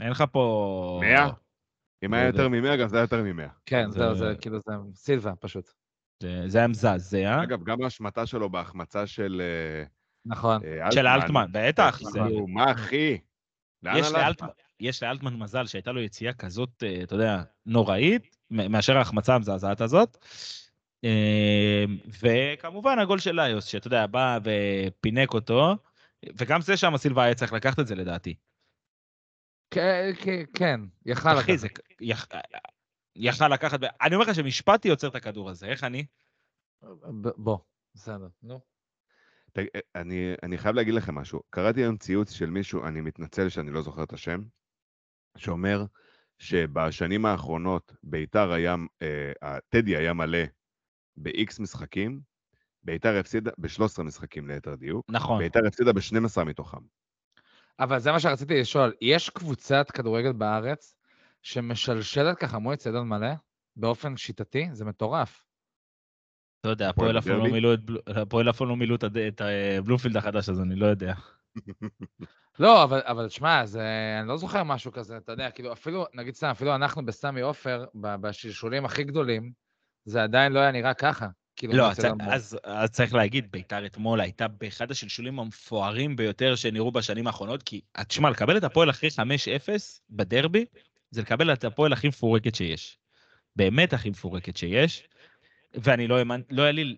אין לך פה... 100? אם היה זה- יותר מ-100, גם זה היה יותר מ-100. כן, זה- זהו, זה כאילו, זה סילבה פשוט. זה, זה היה מזעזע. אגב, גם ההשמטה שלו בהחמצה של נכון. של אלטמן, בטח. כאילו, מה אחי? לאן יש, הלכת? יש לאלטמן מזל שהייתה לו יציאה כזאת, אה, אתה יודע, נוראית, מאשר ההחמצה המזעזעת הזאת. אה, וכמובן הגול של ליוס, שאתה יודע, בא ופינק אותו, וגם זה שם סילבה היה צריך לקחת את זה לדעתי. כן, כן, כן, יכל אחי, לקחת. זה יכ- יכל לקחת, אני אומר לך שמשפטי יוצר את הכדור הזה, איך אני? ב- בוא, בסדר, נו. ת- אני, אני חייב להגיד לכם משהו. קראתי היום ציוץ של מישהו, אני מתנצל שאני לא זוכר את השם, שאומר שבשנים האחרונות ביתר היה, אה, הטדי היה מלא ב-X משחקים, ביתר הפסידה ב-13 משחקים ליתר דיוק, נכון. ביתר הפסידה ב-12 מתוכם. אבל זה מה שרציתי לשאול, יש קבוצת כדורגל בארץ שמשלשלת ככה מול אצטדיון מלא באופן שיטתי? זה מטורף. לא יודע, הפועל אף פעם לא? מילאו את פעם לא הבלומפילד החדש, אז אני לא יודע. לא, אבל, אבל תשמע, זה, אני לא זוכר משהו כזה, אתה יודע, כאילו, אפילו, נגיד סתם, אפילו אנחנו בסמי עופר, בשלשולים הכי גדולים, זה עדיין לא היה נראה ככה. כאילו, לא, אצל אז. אז, צריך להגיד, ביתר אתמול הייתה באחד השלשולים המפוארים ביותר שנראו בשנים האחרונות, כי, תשמע, לקבל את הפועל אחרי 5-0 בדרבי, זה לקבל את הפועל הכי מפורקת שיש. באמת הכי מפורקת שיש, ואני לא האמנ... לא היה לי...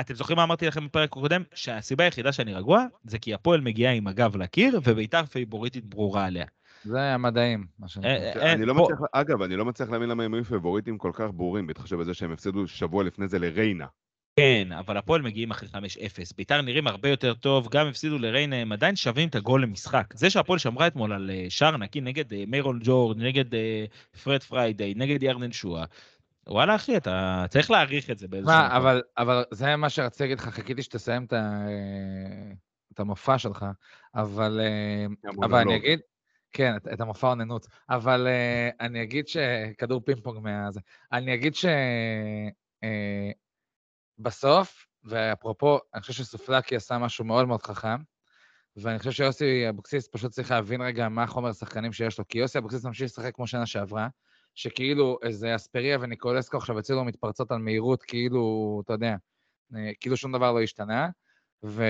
אתם זוכרים מה אמרתי לכם בפרק הקודם? שהסיבה היחידה שאני רגוע, זה כי הפועל מגיעה עם הגב לקיר, וביתר פייבוריטית ברורה עליה. זה המדעים, מה שנקרא. אה, כן, אה, אני לא מצליח, אגב, אני לא מצליח להבין למה הם היו פבוריטים כל כך ברורים, בהתחשב בזה שהם הפסידו שבוע לפני זה לריינה. כן, אבל הפועל מגיעים אחרי 5-0. ביתר נראים הרבה יותר טוב, גם הפסידו לריינה, הם עדיין שווים את הגול למשחק. זה שהפועל שמרה אתמול על אה, שער נקי נגד אה, מיירון ג'ורד, נגד אה, פרד פריידיי, נגד ירדן שואה, וואלה אחי, אתה צריך להעריך את זה באיזשהו מה. אבל, אבל זה מה שרציתי להגיד לך, חיכיתי שתסיים את, ה... את המופע שלך, אבל, אה, אבל. אני אגיד, כן, את, את המופע אוננות, אבל אה, אני אגיד שכדור פינג פונג מהזה, אני אגיד שבסוף, ואפרופו, אני חושב שסופלקי עשה משהו מאוד מאוד חכם, ואני חושב שיוסי אבוקסיס פשוט צריך להבין רגע מה החומר השחקנים שיש לו, כי יוסי אבוקסיס ממשיך לשחק כמו שנה שעברה, שכאילו איזה אספריה וניקולסקו עכשיו הצילו מתפרצות על מהירות, כאילו, אתה יודע, אה, כאילו שום דבר לא השתנה. ו...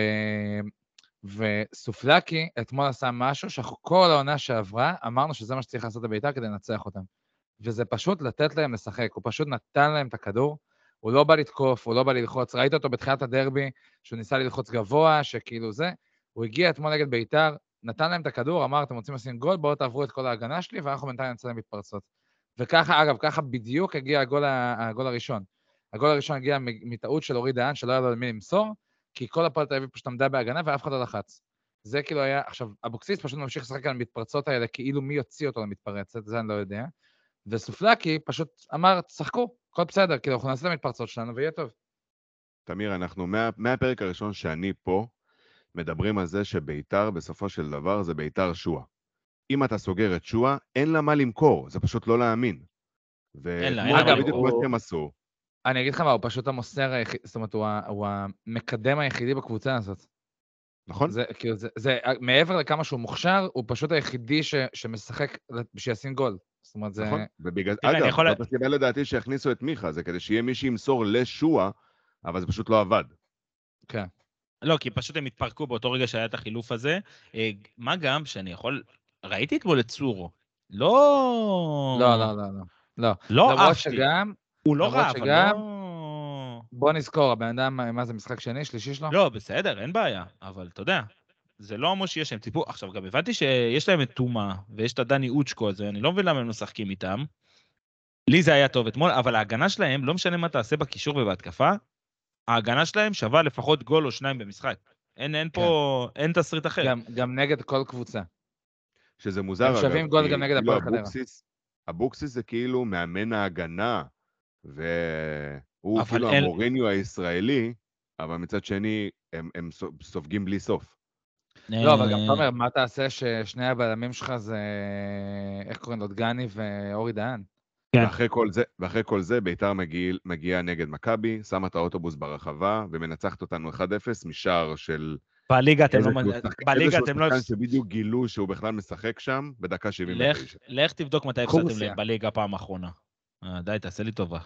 וסופלקי אתמול עשה משהו שאנחנו כל העונה שעברה אמרנו שזה מה שצריך לעשות לבית"ר כדי לנצח אותם. וזה פשוט לתת להם לשחק, הוא פשוט נתן להם את הכדור, הוא לא בא לתקוף, הוא לא בא ללחוץ, ראית אותו בתחילת הדרבי, שהוא ניסה ללחוץ גבוה, שכאילו זה, הוא הגיע אתמול נגד בית"ר, נתן להם את הכדור, אמר, אתם רוצים לשים גול, בואו תעברו את כל ההגנה שלי, ואנחנו בינתיים נצא להם מתפרצות. וככה, אגב, ככה בדיוק הגיע הגול, הגול הראשון. הגול הראשון הגיע מטעות של אורי דהן, שלא היה לו למי למסור, כי כל הפועל תל אביב פשוט עמדה בהגנה ואף אחד לא לחץ. זה כאילו היה, עכשיו, אבוקסיס פשוט ממשיך לשחק על המתפרצות האלה, כאילו מי יוציא אותו למתפרצת, זה אני לא יודע. וסופלקי פשוט אמר, תשחקו, הכל בסדר, כאילו, אנחנו נעשה את המתפרצות שלנו ויהיה טוב. תמיר, אנחנו מה, מהפרק הראשון שאני פה, מדברים על זה שביתר בסופו של דבר זה ביתר שועה. אם אתה סוגר את שועה, אין לה מה למכור, זה פשוט לא להאמין. אין לה, אין לה זה מה בדיוק מה. שהם עשו. אני אגיד לך מה, הוא פשוט המוסר היחיד, זאת אומרת, הוא, המקדם היחידי בקבוצה הזאת. נכון? זה, כאילו, זה, זה, מעבר לכמה שהוא מוכשר, הוא פשוט היחידי ש, שמשחק בשביל לשים גול. זאת אומרת, זה... נכון? ובגלל... אגב, יכול- זאת הסיבה לדעתי שהכניסו את מיכה, זה כדי שיהיה מי שימסור לשועה, אבל זה פשוט לא עבד. כן. לא, כי פשוט הם התפרקו באותו רגע שהיה את החילוף הזה. אה, מה גם שאני יכול... ראיתי אתמול את צורו. לא... לא, לא, לא, לא. לא. לא למרות אהבתי. שגם, הוא לא רע, אבל לא... בוא נזכור, הבן אדם, מה זה, משחק שני, שלישי שלו? לא, בסדר, אין בעיה, אבל אתה יודע, זה לא אומר שיש להם ציפור. עכשיו, גם הבנתי שיש להם את טומאה, ויש את הדני אוצ'קו הזה, אני לא מבין למה הם משחקים איתם. לי זה היה טוב אתמול, אבל ההגנה שלהם, לא משנה מה תעשה בקישור ובהתקפה, ההגנה שלהם שווה לפחות גול או שניים במשחק. אין, אין פה, אין תסריט אחר. גם, גם נגד כל קבוצה. שזה מוזר, הם. שווים גול גם נגד כאילו הפועל חדרה. אבוקסיס- זה כאילו מאמן ההגנה, והוא כאילו אין- המוריניו הישראלי, אבל מצד שני, הם, הם סו- סופגים בלי סוף. לא, אבל גם אה, תומר, מה תעשה ששני הבלמים שלך זה, איך קוראים לו, דגני ואורי דהן? כן. ואחרי כל זה, ואחרי כל זה ביתר מגיע, מגיעה נגד מכבי, שמה את האוטובוס ברחבה, ומנצחת אותנו 1-0 משער של בליגה אתם לא... איזשהו בליגה איזשהו אתם לא... שחקן שבדיוק גילו שהוא בכלל משחק שם, בדקה לך, 79. לך תבדוק מתי הפסדתם. להם בליגה פעם האחרונה. אה, די, תעשה לי טובה.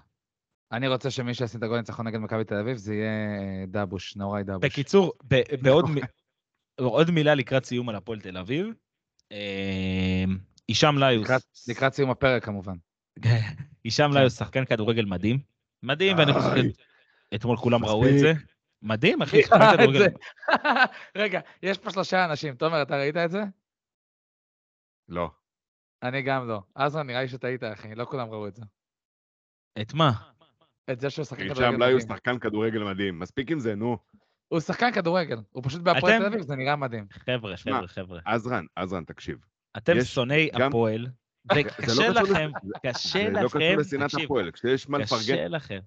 אני רוצה שמי שישים את הגול ניצחון נגד מכבי תל אביב, זה יהיה דבוש, נוראי דבוש. בקיצור, בעוד מילה לקראת סיום על הפועל תל אביב. אה, הישאם ליוס. לקראת- סיום הפרק כמובן. הישאם ליוס שחקן כדורגל מדהים. מדהים, ואני חושב. שאתמול כולם. ראו את זה. מדהים, אחי, רגע, יש פה שלושה אנשים. תומר, אתה ראית את זה? לא. אני גם לא. עזרא, נראה לי שטעית, אחי, לא כולם ראו את זה. את מה? את זה שהוא שחקן שם כדורגל לא היו מדהים. שחקן כדורגל מדהים. מספיק עם זה, נו. הוא שחקן כדורגל, הוא פשוט בהפועל תל אביב, זה נראה מדהים. חבר'ה, חבר'ה, חבר'ה. עזרן, עזרן, תקשיב. אתם יש שונאי הפועל, וקשה לא קשור לכם, קשה זה לא קשור לכם, לשנאת תקשיב, הפועל. כשיש מה לפרגן, קשה לכם.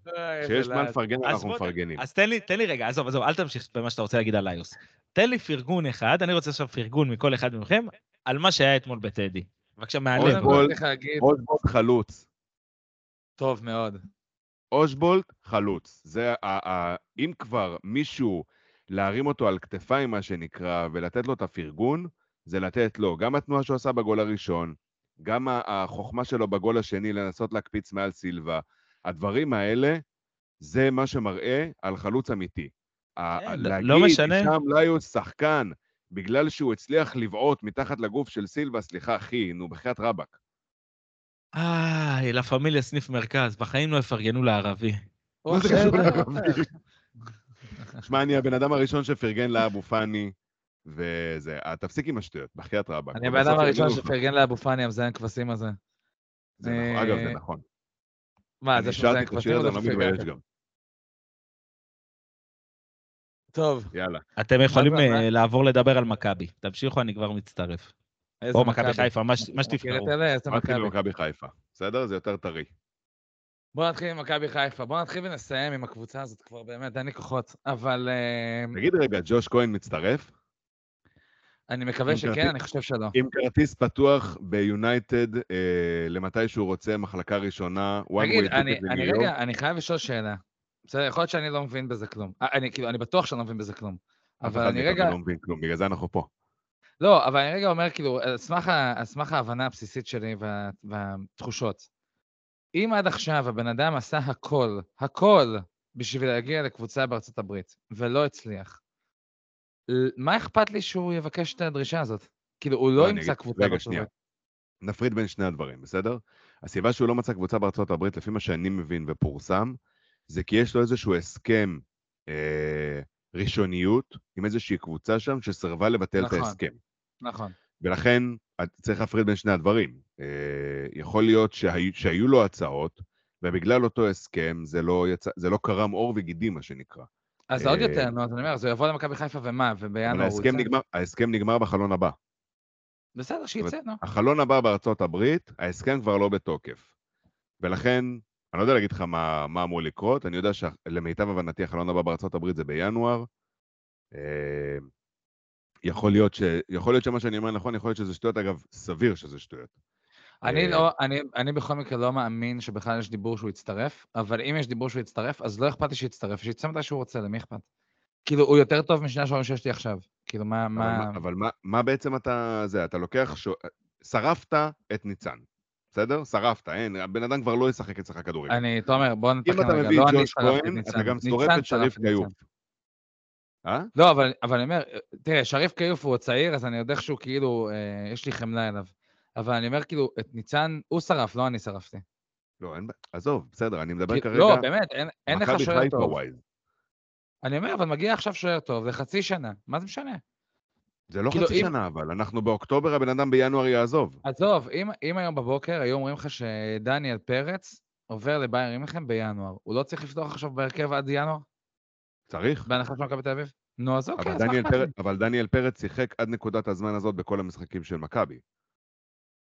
כשיש מה לפרגן, אז אנחנו מפרגנים. אז תן לי, תן לי רגע, עזוב, עזוב, אל תמשיך במה שאתה רוצה להגיד על איוס. תן לי פרגון אחד, אני רוצה עכשיו פרגון מכל אחד מכם, על מה שהיה אתמול בטדי. בבקשה, מהלב. אושבולט חלוץ. טוב מאוד. אושבולט חלוץ. זה ה... ה... אם כבר מישהו להרים אותו על כתפיים, מה שנקרא, ולתת לו את הפרגון, זה לתת לו גם התנועה שהוא עשה בגול הראשון, גם החוכמה שלו בגול השני לנסות להקפיץ מעל סילבה, הדברים האלה, זה מה שמראה על חלוץ אמיתי. כן, להגיד, לא משנה. הישאם ליוס שחקן, בגלל שהוא הצליח לבעוט מתחת לגוף של סילבה, סליחה, אחי, נו, בחייאת רבאק. איי, לה פמיליה סניף מרכז, בחיים לא יפרגנו לערבי. מה זה קשור לערבי? שמע, אני הבן אדם הראשון שפרגן לאבו פאני, וזה, אה, תפסיק עם השטויות, בחייאת רבאק. אני הבן אדם הראשון. שפרגן לאבו פאני המזיין כבשים הזה. זה נכון, אגב, זה אה, נכון. מה, אני זה שמזיין כבשים הזה, אני לא? מתבייש גם. טוב, יאללה. אתם יכולים אה, לעבור לדבר על מכבי. תמשיכו, אני כבר מצטרף. או מכבי חיפה, מה שתבחרו. נתחיל מכבי. במכבי חיפה, בסדר? זה יותר טרי. בוא נתחיל עם מכבי חיפה. בוא נתחיל ונסיים עם הקבוצה הזאת כבר, באמת, אין לי כוחות. אבל אה, תגיד רגע, ג'וש כהן מצטרף? אני מקווה שכן, כרטיס- אני חושב שלא. עם כרטיס פתוח ביונייטד אה, למתי שהוא רוצה, מחלקה ראשונה, תגיד, אני, אני. רגע, אני חייב לשאול שאלה. בסדר, יכול להיות שאני לא מבין בזה כלום. אה, אני כאילו, אני בטוח שאני לא מבין בזה כלום. אבל אני רגע, לא מבין כלום, בגלל זה אנחנו פה. לא, אבל אני רגע אומר, כאילו, על סמך ההבנה הבסיסית שלי וה, והתחושות. אם עד עכשיו הבן אדם עשה הכל, הכל, בשביל להגיע לקבוצה בארצות הברית, ולא הצליח, מה אכפת לי שהוא יבקש את הדרישה הזאת? כאילו, הוא לא, לא ימצא קבוצה בארצות שנייה. נפריד בין שני הדברים, בסדר? הסיבה שהוא לא מצא קבוצה בארצות הברית, לפי מה שאני מבין ופורסם, זה כי יש לו איזשהו הסכם אה, ראשוניות עם איזושהי קבוצה שם שסירבה לבטל נכון. את ההסכם. נכון. ולכן צריך להפריד בין שני הדברים. אה, יכול להיות שהיו, שהיו לו הצעות, ובגלל אותו הסכם זה לא, יצא, זה לא קרם עור וגידים, מה שנקרא. אז זה עוד אה, יותר, נו, אז אני אומר, אז הוא יבוא למכבי חיפה ומה, ובינואר הוא יצא? ההסכם נגמר בחלון הבא. בסדר, שיצא, נו. החלון הבא בארצות הברית, ההסכם כבר לא בתוקף. ולכן, אני לא יודע להגיד לך מה, מה אמור לקרות, אני יודע שלמיטב הבנתי החלון הבא בארצות הברית זה בינואר. אה, יכול להיות, ש... יכול להיות שמה שאני אומר נכון, יכול להיות שזה שטויות, אגב, סביר שזה שטויות. אני אה, לא, אני, אני בכל מקרה לא מאמין שבכלל יש דיבור שהוא יצטרף, אבל אם יש דיבור שהוא יצטרף, אז לא אכפת לי שיצטרף, שיצא מתי שהוא רוצה, למי אכפת? כאילו, הוא יותר טוב משני השוערים שיש לי עכשיו. כאילו, מה, אבל, מה... מה, אבל מה, מה בעצם אתה, זה, אתה לוקח, ש... שרפת את ניצן, בסדר? שרפת, אין, הבן אדם כבר לא ישחק אצלך כדורגל. אני, תומר, בוא אם נתקן אתה רגע, מביא לא את ג'וש כהן, אתה גם שורף את שריף. כיוף. אה? לא, אבל, אני אומר, תראה, שריף כיוף הוא צעיר, אז אני יודע שהוא כאילו, אה, יש לי חמלה אליו. אבל אני אומר, כאילו, את ניצן, הוא שרף, לא אני שרפתי. לא, אין עזוב, בסדר, אני מדבר כי- כרגע, לא, באמת, אין, אין לך שוער טוב. ווייז. אני אומר, אבל מגיע עכשיו שוער טוב, לחצי שנה, מה זה משנה? זה לא כאילו, חצי אם- שנה, אבל אנחנו באוקטובר, הבן אדם בינואר יעזוב. עזוב, אם, אם היום בבוקר היו אומרים לך שדניאל פרץ עובר לבייר ימלכם בינואר, הוא לא צריך לפתוח עכשיו בהרכב עד ינואר? צריך. בהנחה של מכבי תל אביב? נו, אז אוקיי, אז מה אכפת לי? אבל דניאל פרץ שיחק עד נקודת הזמן הזאת בכל המשחקים של מכבי.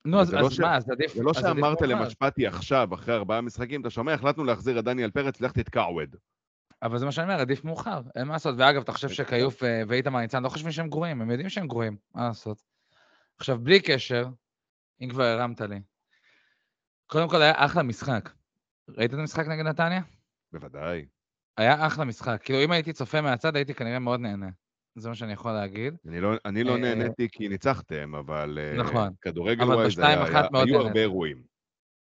נו, אז, זה לא אז ש- מה, אז עדיף... זה לא אז שאמרת. למשפטי עכשיו, אחרי ארבעה משחקים, אתה שומע, החלטנו להחזיר את דניאל פרץ, לך תתקע עווד. אבל זה מה שאני אומר, עדיף מאוחר, אין מה לעשות. ואגב, אתה חושב שכיוף אה, ואיתמר ניצן לא חושבים שהם גרועים, הם יודעים שהם גרועים, מה לעשות? עכשיו, בלי קשר, אם כבר הרמת לי, קודם כל היה אחלה משחק. ראית את המשחק נגד נתניה? בוודאי. היה אחלה משחק. כאילו, אם הייתי צופה מהצד, הייתי כנראה מאוד נהנה. זה מה שאני יכול להגיד. אני לא, אני לא אה, נהניתי כי ניצחתם, אבל אה, נכון. כדורגל אבל ווייז בשתיים היה- היו נהניתי. הרבה אירועים.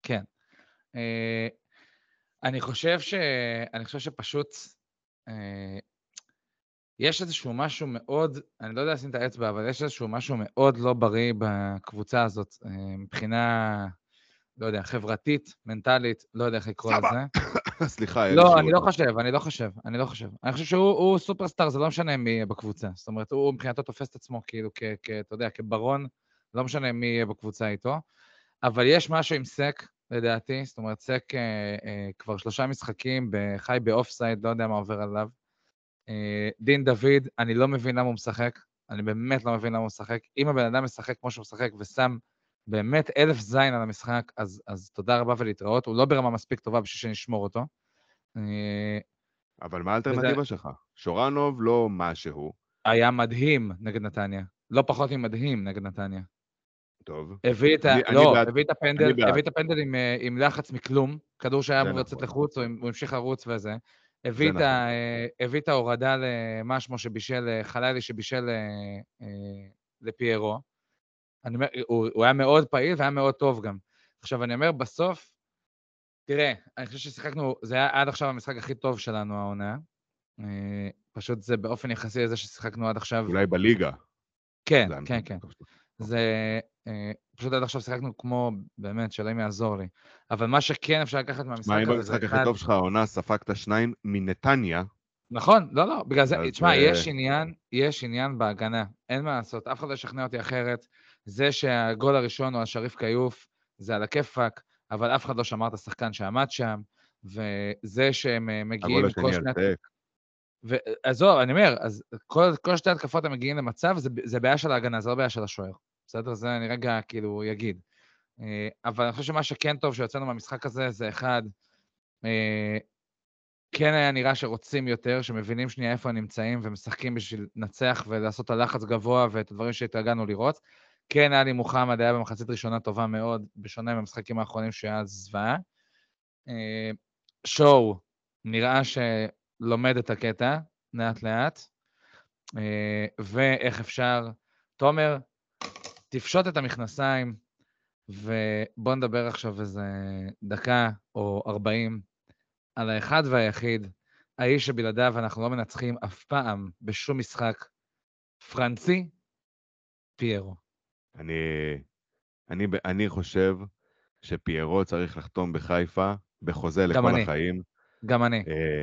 כן. אה, אני חושב ש... אני חושב שפשוט... יש איזשהו משהו מאוד, אני לא יודע לשים את האצבע, אבל יש איזשהו משהו מאוד לא בריא בקבוצה הזאת, מבחינה, לא יודע, חברתית, מנטלית, לא יודע איך לקרוא סבא. לזה. סליחה, לא, אני לא חושב, אני לא חושב, אני לא חושב. אני חושב שהוא הוא סופרסטאר, זה לא משנה מי יהיה בקבוצה. זאת אומרת, הוא מבחינתו תופס את עצמו כאילו, כ, כ, אתה יודע, כברון, לא משנה מי יהיה בקבוצה איתו. אבל יש משהו עם סק, לדעתי, זאת אומרת, סק אה, אה, כבר שלושה משחקים, חי באוף סייד, לא יודע מה עובר עליו. אה, דין דוד, אני לא מבין למה הוא משחק, אני באמת לא מבין למה הוא משחק. אם הבן אדם משחק כמו שהוא משחק ושם באמת אלף זין על המשחק, אז, אז תודה רבה ולהתראות. הוא לא ברמה מספיק טובה בשביל שנשמור אותו. אבל מה האלטרנטיבה שלך? שורנוב לא משהו. היה מדהים נגד נתניה. לא פחות ממדהים נגד נתניה. טוב. הביא את ה... אני- אני לא, בעד. הביא את אני הפנדל, בעד. הביא את הפנדל עם, אה, עם לחץ מכלום, כדור שהיה אמור לצאת נכון. לחוץ, הוא הוא המשיך לרוץ וזה. הביא את, נכון. ה, אה, הביא את ההורדה למה שמו שבישל, אה, חלילי שבישל לפיירו. אני אומר, הוא, הוא היה מאוד פעיל והיה מאוד טוב גם. עכשיו, אני אומר, בסוף, תראה, אני חושב ששיחקנו, זה היה עד עכשיו המשחק הכי טוב שלנו העונה. אה, פשוט זה באופן יחסי לזה ששיחקנו עד עכשיו. אולי בליגה. כן, כן, כן. זה... אה, פשוט עד עכשיו שיחקנו כמו, באמת, שאלוהים יעזור לי. אבל מה שכן אפשר לקחת מהמשחק מה, אם הזה, במשחק הכי. טוב שלך העונה ספגת שניים מנתניה, נכון, לא, לא, בגלל זה, תשמע, אה, יש עניין, יש עניין בהגנה, אין מה לעשות, אף אחד לא ישכנע אותי אחרת. זה שהגול הראשון הוא על שריף כיוף, זה על הכיפאק, אבל אף אחד לא שמר את השחקן שעמד שם, וזה שהם אה, מגיעים הגול השני שני... על טק. ועזוב, אני אומר, אז כל, כל שתי התקפות הם מגיעים למצב, זה, זה בעיה של ההגנה, זה לא בעיה של השוער. בסדר? זה אני רגע כאילו אגיד. אה, אבל אני חושב שמה שכן טוב שיוצאנו מהמשחק הזה, זה אחד, אה, כן היה נראה שרוצים יותר, שמבינים שנייה איפה הם נמצאים ומשחקים בשביל לנצח ולעשות את הלחץ גבוה ואת הדברים שהתרגלנו לראות. כן, עלי מוחמד היה במחצית ראשונה טובה מאוד, בשונה מהמשחקים האחרונים שהיה זוועה. אה, שואו, נראה שלומד את הקטע, לאט-לאט. אה, ואיך אפשר... תומר, תפשוט את המכנסיים, ובוא נדבר עכשיו איזה דקה או ארבעים על האחד והיחיד, האיש שבלעדיו אנחנו לא מנצחים אף פעם בשום משחק, פרנסי פיירו. אני, אני, אני חושב שפיירו צריך לחתום בחיפה בחוזה לכל אני. החיים, גם אני. אה,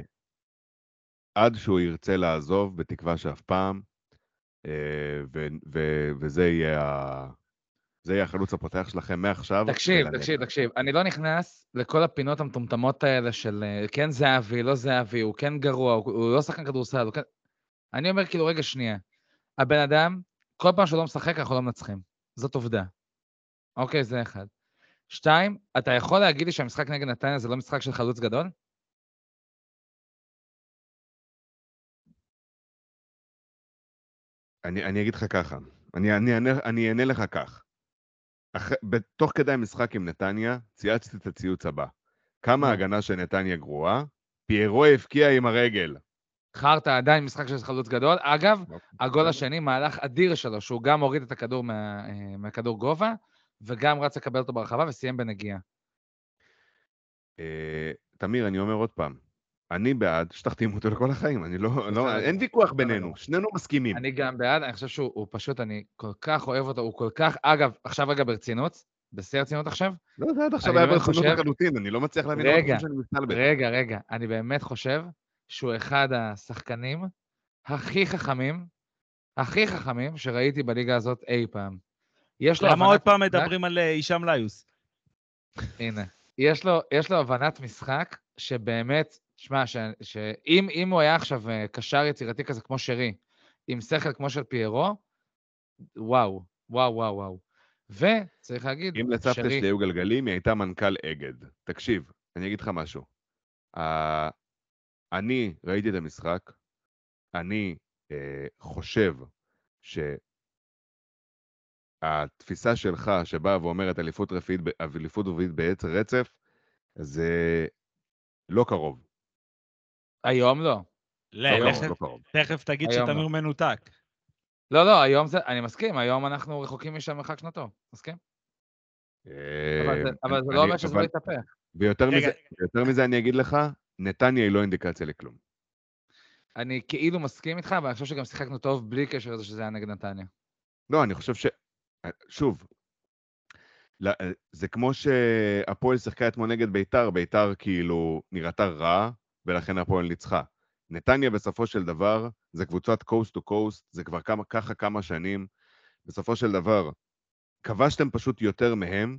עד שהוא ירצה לעזוב, בתקווה שאף פעם, אה, ו, ו, וזה יהיה, ה, זה יהיה החלוץ הפותח שלכם מעכשיו. תקשיב, ולנצח. תקשיב, תקשיב. אני לא נכנס לכל הפינות המטומטמות האלה של אה, כן זהבי, לא זהבי, הוא כן גרוע, הוא, הוא לא שחקן כדורסל, הוא כן... אני אומר כאילו, רגע, שנייה. הבן אדם, כל פעם שהוא לא משחק, אנחנו לא מנצחים. זאת עובדה. אוקיי, זה אחד. שתיים, אתה יכול להגיד לי שהמשחק נגד נתניה זה לא משחק של חלוץ גדול? אני, אני אגיד לך ככה, אני, אני, אני, אני אענה לך כך. אח, בתוך כדי המשחק עם נתניה, צייצתי את הציוץ הבא. כמה נו. ההגנה של נתניה גרועה, פיירו הבקיע עם הרגל. חרטא עדיין משחק של חלוץ גדול. אגב, אוקיי. הגול השני, מהלך אדיר שלו, שהוא גם הוריד את הכדור מה, אה, מהכדור גובה, וגם רץ לקבל אותו ברחבה וסיים בנגיעה. אה, תמיר, אני אומר עוד פעם, אני בעד שתחתימו אותו לכל החיים, אני לא, לא, אין ויכוח בינינו. שנינו מסכימים. אני גם בעד, אני חושב שהוא הוא פשוט, אני כל כך אוהב אותו, הוא כל כך, אגב, עכשיו רגע ברצינות, בשיא הרצינות עכשיו, לא, זה עד עכשיו היה ברצינות לחלוטין, אני לא מצליח להבין רגע. רגע, רגע, אני באמת חושב שהוא אחד השחקנים הכי חכמים, הכי חכמים שראיתי בליגה הזאת אי פעם. יש לו למה עוד פעם משחק- מדברים על אה, הישאם ליוס? הנה. יש לו, יש לו הבנת משחק שבאמת, שמע, ש- שאם אם הוא היה עכשיו אה, קשר יצירתי כזה כמו שרי, עם שכל כמו של פיירו, וואו, וואו, וואו, וואו. וצריך להגיד, אם לסבתא שלי היו גלגלים, היא הייתה מנכ"ל אגד. תקשיב, אני אגיד לך משהו. אני ראיתי את המשחק, אני אה, חושב שהתפיסה שלך, שבאה ואומרת אליפות רביעית אליפות רביעית בעץ רצף, זה לא קרוב. היום לא. לא, לא קרוב, לא קרוב. תכף תגיד שתמיר לא. מנותק. לא, לא, היום זה, אני מסכים, היום אנחנו רחוקים משם מרחק שנתו, מסכים? אבל זה, אה, אבל זה לא אומר שזה לא יתהפך. ויותר מזה אני אגיד לך, נתניה היא לא אינדיקציה לכלום. אני כאילו מסכים איתך, אבל אני חושב שגם שיחקנו טוב בלי קשר לזה שזה היה נגד נתניה. לא, אני חושב ש... שוב, לא, זה כמו שהפועל שיחקה אתמול נגד ביתר, ביתר כאילו נראתה רע, ולכן הפועל ניצחה. נתניה בסופו של דבר, זה קבוצת coast to coast, זה כבר כמה, ככה כמה שנים. בסופו של דבר, כבשתם פשוט יותר מהם,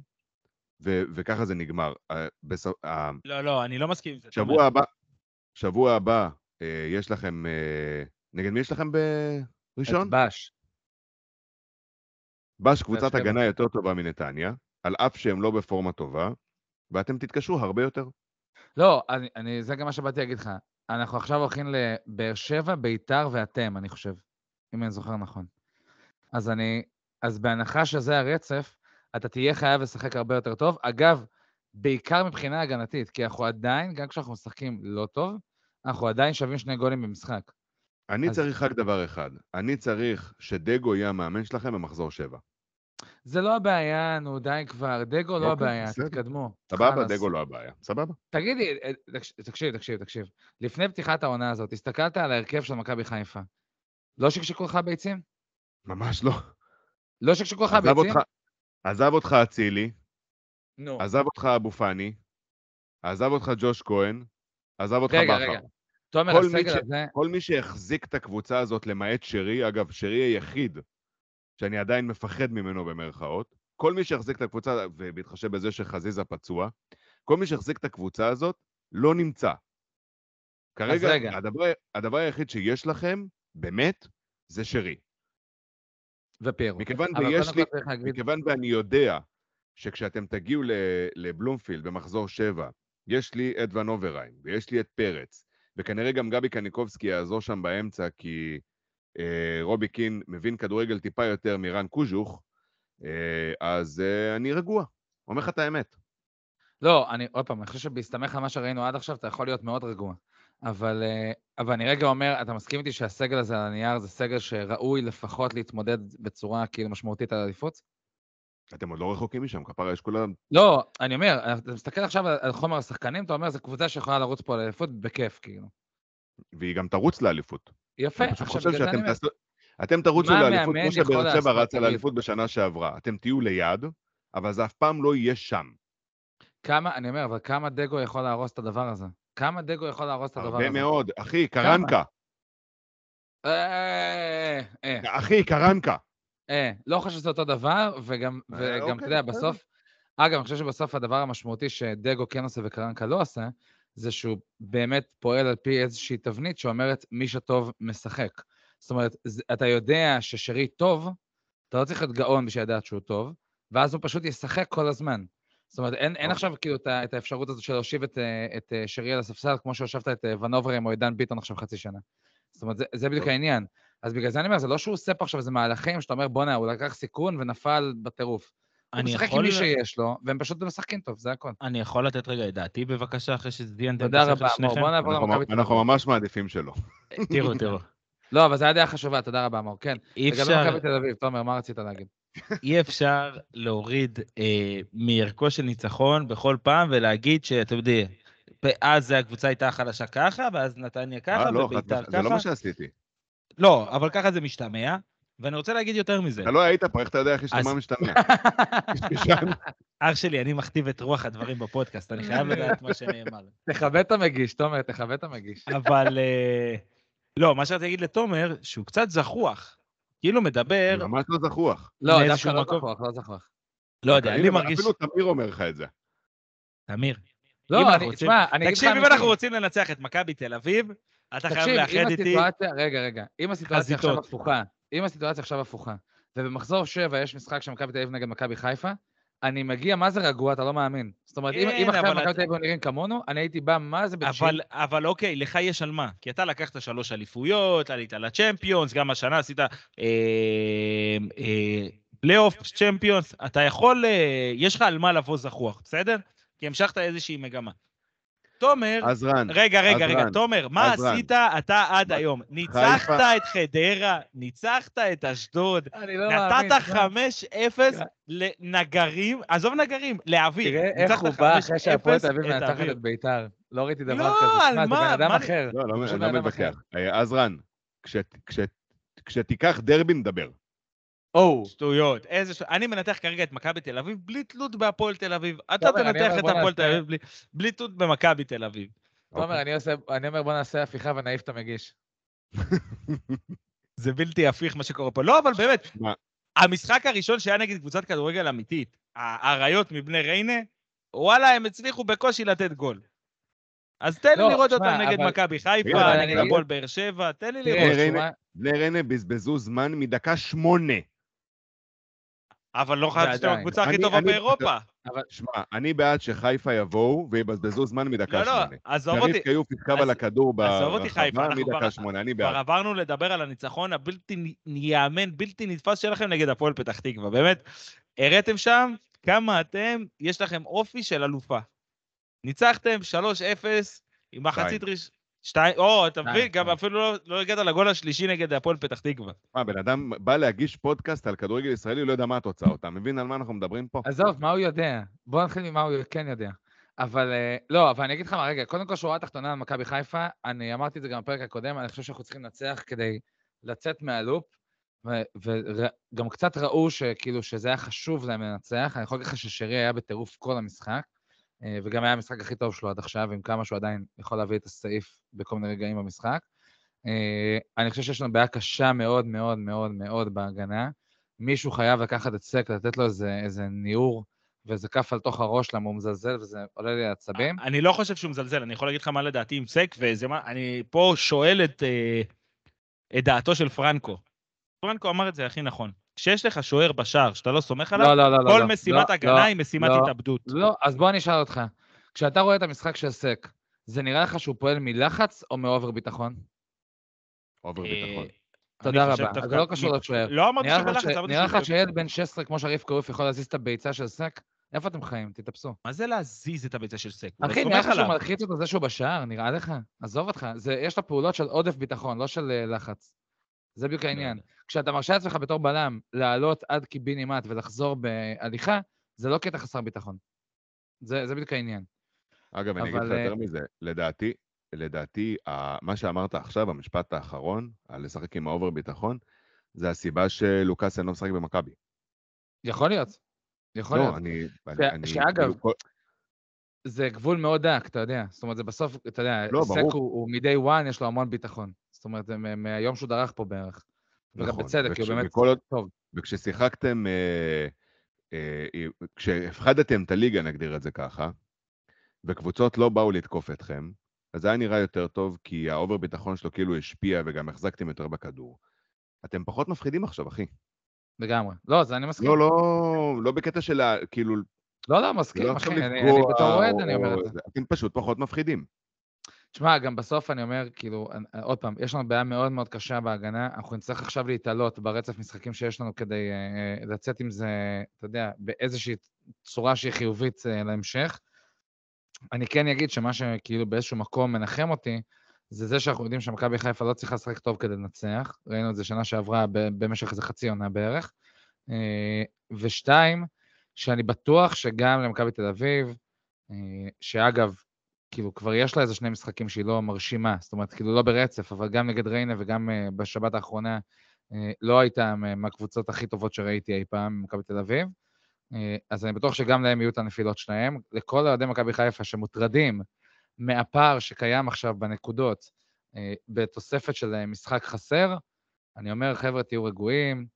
ו- וככה זה נגמר. אה, בסופ... אה, לא, לא, אני לא מסכים עם זה. שבוע הבא, שבוע הבא, אה, יש לכם... נגד מי יש לכם בראשון? את בש. בש קבוצת. הגנה יותר טובה מנתניה, על אף שהם לא בפורמה טובה, ואתם תתקשו הרבה יותר. לא, אני, אני, זה גם מה שבאתי להגיד לך. אנחנו עכשיו הולכים לבאר שבע, ביתר ואתם, אני חושב, אם אני זוכר נכון. אז אני, אז בהנחה שזה הרצף, אתה תהיה חייב לשחק הרבה יותר טוב. אגב, בעיקר מבחינה הגנתית, כי אנחנו עדיין, גם כשאנחנו משחקים לא טוב, אנחנו עדיין שווים שני גולים במשחק. אני אז- צריך רק דבר אחד, אני צריך שדגו יהיה המאמן שלכם במחזור שבע. זה לא הבעיה, נו, די כבר. דגו לא אוקיי, הבעיה, בסדר. תתקדמו. סבבה. דגו לא הבעיה. סבבה. תגידי, אה, תקש- תקשיב, תקשיב, תקשיב. לפני פתיחת העונה הזאת, הסתכלת על ההרכב של מכבי חיפה. לא שקשקו לך ביצים? ממש לא. לא שקשקו לך ביצים? אותך, עזב אותך אצילי, נו. עזב אותך אבו פאני, עזב אותך ג'וש כהן, עזב אותך רגע, בכר. רגע. תומר, כל מי הסגל ש- הזה... כל מי שהחזיק את הקבוצה הזאת, למעט שרי, אגב, שרי היחיד שאני עדיין מפחד ממנו במרכאות, כל מי שהחזיק את הקבוצה, ובהתחשב בזה שחזיזה פצוע, כל מי שהחזיק את הקבוצה הזאת, לא נמצא. כרגע, רגע. הדבר, הדבר היחיד שיש לכם, באמת, זה שרי. ופירו. מכיוון ויש לי, להגיד... מכיוון ואני יודע שכשאתם תגיעו לבלומפילד במחזור 7, יש לי את ון אובריין, ויש לי את פרץ, וכנראה גם גבי קניקובסקי יעזור שם באמצע, כי אה, רובי קין מבין כדורגל טיפה יותר מרן קוז'וך, אה, אז אה, אני רגוע. אומר לך את האמת. לא, אני, עוד פעם, אני חושב שבהסתמך על מה שראינו עד עכשיו, אתה יכול להיות מאוד רגוע. אבל, אה, אבל אני רגע אומר, אתה מסכים איתי שהסגל הזה על הנייר זה סגל שראוי לפחות להתמודד בצורה כאילו משמעותית על אליפות? אתם עוד לא רחוקים משם, כפרה יש כולם... לא, אני אומר, אתה מסתכל עכשיו על, על חומר השחקנים, אתה אומר, זו קבוצה שיכולה לרוץ פה על אליפות בכיף, כאילו. והיא גם תרוץ לאליפות. יפה, אני פשוט חושב שאתם תעשו... אתם תרוצו לאליפות כמו שבאר שבע רצה תגיד? לאליפות בשנה שעברה. אתם תהיו ליד, אבל זה אף פעם לא יהיה שם. כמה, אני אומר, אבל כמה דגו יכול להרוס את הדבר הזה? כמה דגו יכול להרוס את הדבר הרבה הזה? מאוד. אחי, קרנקה. אה, אה, אחי, קרנקה. אה, לא חושב שזה אותו דבר, וגם, אה, אתה אוקיי, יודע. בסוף, אגב, אני חושב שבסוף הדבר המשמעותי שדגו כן עושה וקרנקה לא עושה, זה שהוא באמת פועל על פי איזושהי תבנית שאומרת, מי שטוב משחק. זאת אומרת, אתה יודע ששרי טוב, אתה לא צריך להיות גאון בשביל לדעת שהוא טוב, ואז הוא פשוט ישחק כל הזמן. זאת אומרת, אין, אין אוקיי. עכשיו כאילו את את האפשרות הזאת של להושיב את, אה, את אה, שרי על הספסל, כמו שהושבת את אה, ונוברים או את דן ביטון עכשיו חצי שנה. זאת אומרת, זה, זה בדיוק. העניין. אז בגלל זה אני אומר, זה לא שהוא עושה פה עכשיו איזה מהלכים שאתה אומר, בואנה, הוא לקח סיכון ונפל בטירוף. הוא אני משחק עם יכול- מי שיש לו, והם פשוט משחקים טוב, זה הכל. אני יכול לתת רגע את דעתי בבקשה, אחרי שציינתם את תודה השכל רבה. שניכם? בוא נעבור אנחנו- למכבי תל אנחנו אביב. ממש מעדיפים שלא. תראו, תראו. לא, אבל זו הייתה דעה חשובה, תודה רבה, מור. כן. אי לגבי אפשר, מכבי תל אביב, תומר, מה רצית להגיד? אי אפשר להוריד אה, מערכו של ניצחון בכל פעם ולהגיד שאתם יודעים, אז הקבוצה הייתה חלשה ככה, ואז נתניה ככה, אה, לא, וביתר חד- זה לא ככה. מה שעשיתי. לא, אבל ככה זה משתמע, ואני רוצה להגיד יותר מזה. אתה לא היית פה, איך אתה יודע איך השתמע אז- משתמע? אח שלי, אני מכתיב את רוח הדברים בפודקאסט, אני חייב לדעת מה שנאמר. תכבד את המגיש, תומר, תכבד את המגיש. אבל אה, לא, מה שרציתי להגיד לתומר, שהוא קצת זחוח. כאילו מדבר, ממש לא זחוח. לא, דווקא לא. זכוח, לא זכוח. לא יודע, הנה, אני מרגיש... אפילו תמיר אומר לך את זה. תמיר, לא, אני, תשמע, אני אגיד לך תקשיב, אם. אנחנו רוצים לנצח את מכבי תל אביב, אתה חייב לאחד איתי... רגע, רגע, אם הסיטואציה עכשיו. הפוכה, אם הסיטואציה עכשיו הפוכה, ובמחזור 7 יש משחק של מכבי תל אביב נגד מכבי חיפה, אני מגיע, מה זה רגוע, אתה לא מאמין. זאת אומרת, כן, אם עכשיו מכבי תל אביב נראים כמונו, אני הייתי בא, מה זה ב chill? אבל, אבל אוקיי, לך יש על מה. כי אתה לקחת שלוש אליפויות, עלית לצ'מפיונס, גם השנה עשית אה, אה, פלייאוף צ'מפיונס, אתה יכול, אה, יש לך על מה לבוא זחוח, בסדר? כי המשכת איזושהי מגמה. תומר, אז רן, רגע, רגע, אז רגע, רן, תומר, מה אז רן. עשית אתה עד היום? ניצחת את חדרה, ניצחת את אשדוד, אני לא מאמין. נתת תשמע, 5-0 לנגרים, עזוב נגרים, לאוויר. תראה איך הוא בא אחרי 5-0 שהפועל תל אביב מנצחת. את ביתר. לא ראיתי דבר לא, כזה. על תשמע, זה מה? בן אדם מה- אחר. לא, לא, לא. מתווכח. אה, אז רן, כש- כש- כשתיקח דרבי נדבר. או, שטויות, איזה ש... אני מנתח כרגע את מכבי תל אביב בלי תלות בהפועל תל אביב. אתה תנתח את הפועל תל אביב בלי- בלי תלות במכבי תל אביב. תומר, אני עושה- אני אומר, בוא נעשה הפיכה ונעיף את המגיש. זה בלתי הפיך מה שקורה פה. לא, אבל באמת, מה? המשחק הראשון שהיה נגד קבוצת כדורגל אמיתית, האריות מבני ריינה, וואלה, הם הצליחו בקושי לתת גול. אז תן לי לא, לראות אותם נגד מכבי חיפה, אני נגד הפועל באר שבע, תן לי לראות. בני ריינה בזבזו זמן מדקה שמונה. אבל לא חשבתי שאתם. הקבוצה הכי אני- טובה באירופה. שמע, אני בעד שחיפה יבואו ויבזבזו זמן מדקה לא, לא, שמונה. עזוב אותי. שריף קיוף יתקב אז- על הכדור ברחבה כבר- מדקה שמונה, אני כבר בעד. עברנו לדבר על הניצחון הבלתי ייאמן, בלתי נתפס שלכם נגד הפועל פתח תקווה. באמת, הראיתם שם כמה אתם, יש לכם אופי של אלופה. ניצחתם 3-0 עם מחצית ראש... שתיים, או, אתה מבין, גם. אפילו לא- לא הגעת לגול השלישי נגד הפועל פתח תקווה. מה, בן אדם בא להגיש פודקאסט על כדורגל ישראלי, הוא לא יודע מה התוצאה. אתה מבין על מה אנחנו מדברים פה? עזוב, מה הוא יודע? בוא נתחיל ממה הוא כן יודע. אבל אה, לא, אבל אני אגיד לך מה, רגע, קודם כל שורה תחתונה על מכבי חיפה, אני אמרתי את זה גם בפרק הקודם, אני חושב שאנחנו צריכים לנצח כדי לצאת מהלופ, וגם קצת ראו שכאילו שזה היה חשוב להם לנצח, אני יכול להגיד לך ששרי היה בטירוף כל המשחק, וגם היה המשחק הכי טוב שלו עד עכשיו, עם כמה שהוא עדיין יכול להביא את הסעיף בכל מיני רגעים במשחק. אה, אני חושב שיש לנו בעיה קשה מאוד מאוד מאוד מאוד בהגנה. מישהו חייב לקחת את סק, לתת לו איזה, איזה ניעור ואיזה כף על תוך הראש, למה הוא מזלזל וזה עולה לי לעצבים. אני לא חושב שהוא מזלזל, אני יכול להגיד לך מה לדעתי עם סק, וזה מה, אני פה שואל את, אה, את דעתו של פרנקו. פרנקו אמר את זה הכי נכון. כשיש לך שוער בשער שאתה לא סומך עליו, לא, לא, לא, לא. כל לא, משימת לא, הגנה לא, היא משימת לא, התאבדות. לא, אז בוא אני אשאל אותך. כשאתה רואה את המשחק של סק, זה נראה לך שהוא פועל מלחץ או מ over ביטחון? over אה, ביטחון. תודה רבה. זה לא קשור לשוער. לא אמרתי שבלחץ, נראה לך שילד בן 16 כמו שריף קרוף יכול להזיז את הביצה של סק? איפה אתם חיים? תתאפסו. מה זה להזיז את הביצה של סק? לא אחי, נראה לך שהוא. מלחיץ אותו זה שהוא בשער? נראה לך? עזוב אותך. זה- יש לו פעולות של עודף ביטחון, לא של אה, לחץ. זה בדיוק העניין. כשאתה מרשה לעצמך בתור בלם לעלות עד קיבינימט ולחזור בהליכה, זה לא קטע חסר ביטחון. זה זה בדיוק העניין. אגב, אני אגיד לך אבל, יותר מזה, לדעתי, לדעתי, מה שאמרת עכשיו, המשפט האחרון, על לשחק עם ה over ביטחון, זה הסיבה שלוקאס אינו משחק במכבי. יכול להיות. יכול להיות. לא, אני... אני- ש- אני- שאגב, כאילו, כל- זה גבול מאוד דק, אתה יודע. זאת אומרת, זה בסוף, אתה יודע, לא, סק. הוא הוא מ-day one, יש לו המון ביטחון. אומרת, זה מהיום שהוא דרך פה בערך. וגם נכון, בצדק, כי הוא באמת עוד- טוב. וכששיחקתם, אה, אה, אה, כשהפחדתם את הליגה, נגדיר את זה ככה, וקבוצות לא באו לתקוף אתכם, אז זה היה נראה יותר טוב, כי ה over ביטחון שלו כאילו השפיע וגם החזקתם יותר בכדור. אתם פחות מפחידים עכשיו, אחי. לגמרי. לא, זה אני מסכים. לא, לא, לא בקטע של ה... כאילו, לא, לא, מסכים, לא אחי. אני אני בתור אוהד, או- אני אומר את זה. אתם פשוט פחות מפחידים. תשמע, גם בסוף אני אומר, כאילו, אני- עוד פעם, יש לנו בעיה מאוד מאוד קשה בהגנה, אנחנו נצטרך עכשיו להתעלות ברצף משחקים שיש לנו כדי אה, אה, לצאת עם זה, אתה יודע, באיזושהי צורה שהיא חיובית אה, להמשך. אני כן אגיד שמה שכאילו באיזשהו מקום מנחם אותי, זה זה שאנחנו יודעים שמכבי חיפה לא צריכה לשחק טוב כדי לנצח. ראינו את זה שנה שעברה במשך איזה חצי עונה בערך. אה, ושתיים, שאני בטוח שגם למכבי תל אביב, אה, שאגב, כאילו כבר יש לה איזה שני משחקים שהיא לא מרשימה, זאת אומרת, כאילו לא ברצף, אבל גם נגד ריינה וגם uh, בשבת האחרונה uh, לא הייתה מהקבוצות הכי טובות שראיתי אי פעם במכבי תל אביב. Uh, אז אני בטוח שגם להם יהיו את הנפילות שלהם. לכל אוהדי מכבי חיפה שמוטרדים מהפער שקיים עכשיו בנקודות בתוספת של משחק חסר, אני אומר, חבר'ה, תהיו רגועים,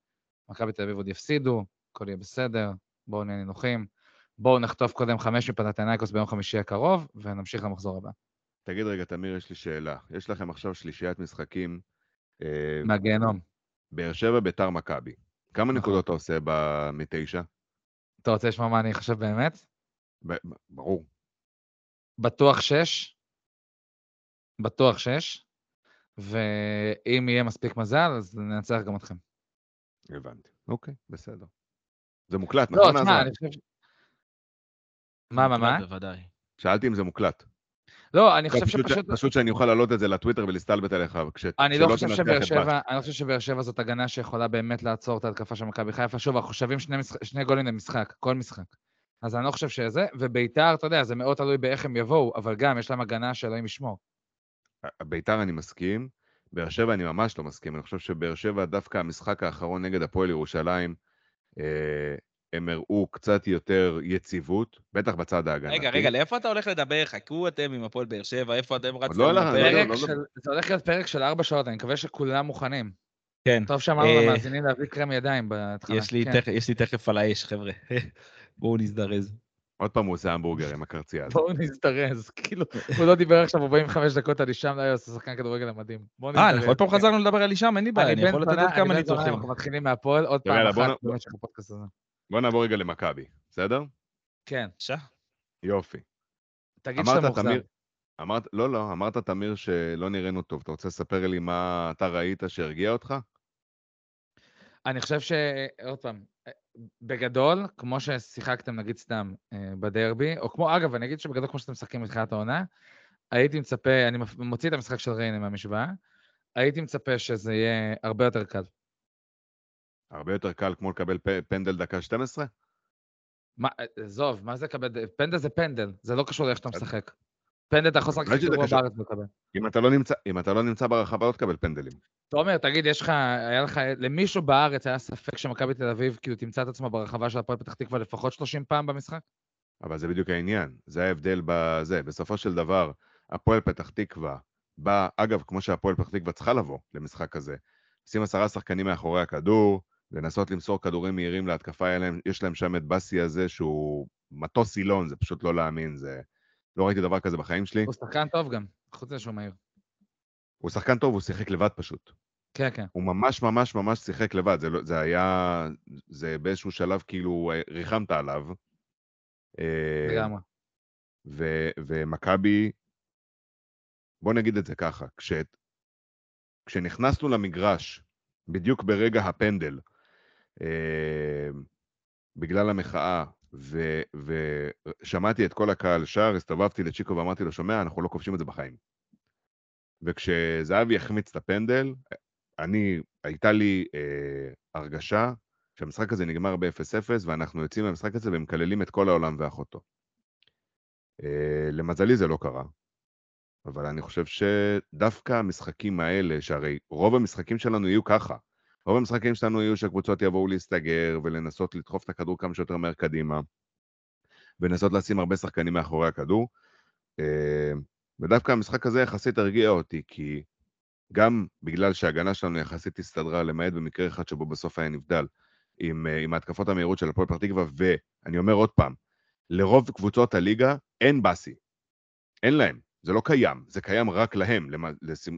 מכבי תל אביב עוד יפסידו, הכל יהיה בסדר, בואו נהיה נינוחים. בואו נחטוף קודם חמש מפנתנייקוס ביום חמישי הקרוב, ונמשיך למחזור הבא. תגיד רגע, תמיר, יש לי שאלה. יש לכם עכשיו שלישיית משחקים, אה, מהגיהנום. באר שבע, ביתר, מכבי. כמה נכון. נקודות אתה עושה ב- מתשע? אתה רוצה לשמוע מה אני חושב באמת? ב- ברור. בטוח שש. בטוח שש. ואם יהיה מספיק מזל, אז ננצח גם אתכם. הבנתי. אוקיי, בסדר. זה מוקלט, לא, נכון? תשמע, עזרא? אני חושב... מה, מה, מה? בוודאי. שאלתי אם זה מוקלט. לא, אני חושב פשוט ש- שפשוט... פשוט שאני אוכל להעלות את זה לטוויטר ולהסתלבט עליך, וכש- אני לא חושב שבאר שבע. אני לא חושב שבאר שבע זאת הגנה שיכולה באמת לעצור את ההתקפה של מכבי חיפה. שוב, אנחנו שווים שני, משח... שני גולים למשחק, כל משחק. אז אני לא חושב שזה, וביתר, אתה יודע, זה מאוד תלוי באיך הם יבואו, אבל גם יש להם הגנה שאלוהים ישמור. ביתר אני מסכים, באר שבע אני ממש לא מסכים. אני חושב שבאר שבע, דווקא המשחק האחרון נגד הפועל ירושלים, אה, הם הראו קצת יותר יציבות, בטח בצד ההגנתי. רגע, רגע, לאיפה אתה הולך לדבר? חכו אתם עם הפועל באר שבע, איפה אתם רצתם? לא? לא, פרק לא, של... זה הולך להיות פרק של ארבע שעות, אני מקווה שכולם מוכנים. כן. טוב שאמרנו אה, למאזינים להביא קרם ידיים בהתחלה. יש לי כן. תכף- יש לי תכף על האש, חבר'ה. בואו נזדרז. עוד פעם הוא עושה המבורגר עם הקרצייה הזאת. בואו נזדרז, כאילו, הוא לא דיבר עכשיו 45 דקות על אישם, לא היה עושה שחקן כדורגל המדהים. בואו אה, אנחנו עוד פעם חזרנו לדבר על אישם, אין לי בעיה, אני יכול לתת עוד כמה ניתוחים. אנחנו מתחילים מהפועל עוד פעם אחת במשך הפודקאסט הזה. בוא נעבור רגע למכבי, בסדר? כן, בבקשה. יופי. תגיד שאתה מאוכזב. תמיר, אמרת, לא, לא, אמרת, תמיר, שלא נראינו טוב. אתה רוצה לספר לי מה אתה ראית שהרגיע אותך? אני חושב ש... עוד פעם, בגדול, כמו ששיחקתם, נגיד סתם, אה, בדרבי, או כמו, אגב, אני אגיד שבגדול כמו שאתם משחקים מתחילת העונה, הייתי מצפה, אני מוציא את המשחק של ריינה מהמשוואה, הייתי מצפה שזה יהיה הרבה יותר קל. הרבה יותר קל כמו לקבל פנדל דקה 12? מה, עזוב, מה זה לקבל? פנדל זה פנדל, זה לא קשור לאיך שאתה משחק. פנדל אתה יכול לשחק גרוע קשור. בארץ ולקבל. אם אתה לא נמצא, אם אתה לא נמצא ברחבה לא תקבל פנדלים. תומר, תגיד, יש לך, היה לך, למישהו בארץ היה ספק שמכבי תל אביב כאילו תמצא את עצמה ברחבה של הפועל פתח תקווה לפחות 30 פעם במשחק? אבל זה בדיוק העניין, זה ההבדל בזה. בסופו של דבר, הפועל פתח תקווה בא, אגב, כמו שהפועל פתח תקווה צריכה לבוא למשחק הזה, שים עשרה שחקנים מאחורי הכדור, לנסות למסור כדורים מהירים להתקפה, להם- יש להם שם את באסי הזה שהוא מטוס סילון, זה פשוט לא להאמין, זה... לא ראיתי דבר כזה בחיים שלי. הוא שחקן טוב גם, חוץ מזה שהוא מהיר. הוא שחקן טוב, הוא שיחק לבד פשוט. כן, כן. הוא ממש ממש ממש שיחק לבד, זה, לא, זה היה... זה באיזשהו שלב כאילו אה, ריחמת עליו. אה, לגמרי. ומכבי, בוא נגיד את זה ככה, כש, כשנכנסנו למגרש, בדיוק ברגע הפנדל, בגלל המחאה, ושמעתי את כל הקהל שר, הסתובבתי לצ'יקו ואמרתי לו, שומע, אנחנו לא כובשים את זה בחיים. וכשזהבי החמיץ את הפנדל, אני, הייתה לי אה, הרגשה שהמשחק הזה נגמר ב-0-0, ואנחנו יוצאים מהמשחק הזה ומקללים את כל העולם ואחותו. אה, למזלי זה לא קרה, אבל אני חושב שדווקא המשחקים האלה, שהרי רוב המשחקים שלנו יהיו ככה, רוב המשחקים שלנו יהיו שהקבוצות יבואו להסתגר ולנסות לדחוף את הכדור כמה שיותר מהר קדימה, ולנסות לשים הרבה שחקנים מאחורי הכדור. אה, ודווקא המשחק הזה יחסית הרגיע אותי, כי גם בגלל שההגנה שלנו יחסית הסתדרה, למעט במקרה אחד שבו בסוף היה נבדל, עם, אה, עם ההתקפות המהירות של הפועל פתח תקווה, ואני אומר עוד פעם, לרוב קבוצות הליגה אין באסי. אין להם, זה לא קיים, זה קיים רק להם,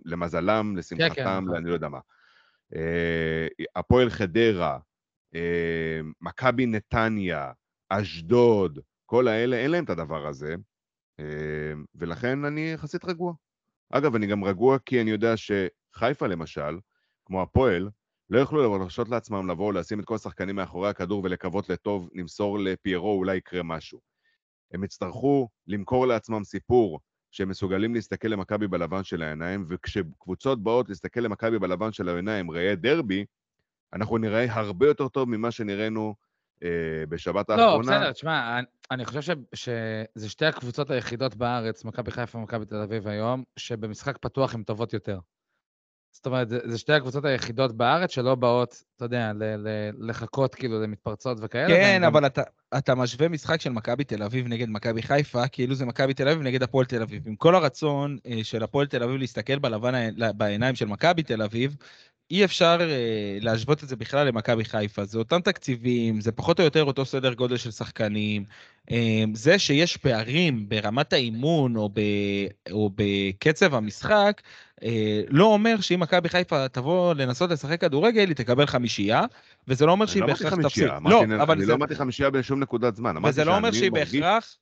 למזלם, לשמחתם, נכון. אני לא יודע מה. אה, הפועל חדרה, אה, מכבי נתניה, אשדוד, כל האלה, אין להם את הדבר הזה, אה, ולכן אני יחסית רגוע. אגב, אני גם רגוע כי אני יודע שחיפה למשל, כמו הפועל, לא יוכלו להרשות לעצמם לבוא, לשים את כל השחקנים מאחורי הכדור ולקוות לטוב, נמסור לפיירו, אולי יקרה משהו. הם יצטרכו למכור לעצמם סיפור שהם מסוגלים להסתכל למכבי בלבן של העיניים, וכשקבוצות באות להסתכל למכבי בלבן של העיניים, ראה דרבי, אנחנו נראה הרבה יותר טוב ממה שנראינו אה, בשבת לא, האחרונה. בסדר, תשמע, אני- אני חושב ש- שזה שתי הקבוצות היחידות בארץ, מכבי חיפה ומכבי תל אביב היום, שבמשחק פתוח הן טובות יותר. זאת אומרת, זה, זה שתי הקבוצות היחידות בארץ שלא באות, אתה יודע, ל, ל, לחכות כאילו למתפרצות וכאלה. כן, והן גם- אבל אתה, אתה משווה משחק של מכבי תל אביב נגד מכבי חיפה, כאילו זה מכבי תל אביב נגד הפועל תל אביב. עם כל הרצון אה, של הפועל תל אביב להסתכל בלבן, בעיניים של מכבי תל אביב, אי אפשר אה, להשוות את זה בכלל למכבי חיפה. זה אותם תקציבים, זה פחות או יותר אותו סדר גודל של שחקנים. אה, זה שיש פערים ברמת האימון או, ב, או בקצב המשחק, אה, לא אומר שאם מכבי חיפה תבוא לנסות לשחק כדורגל, היא תקבל חמישייה, וזה לא אומר אני שהיא לא בהכרח תפסיד. חמישייה, לא, אמרתי- אבל אני זה... לא אמרתי חמישייה בשום נקודת זמן. אמרתי וזה לא אומר שהיא בהכרח...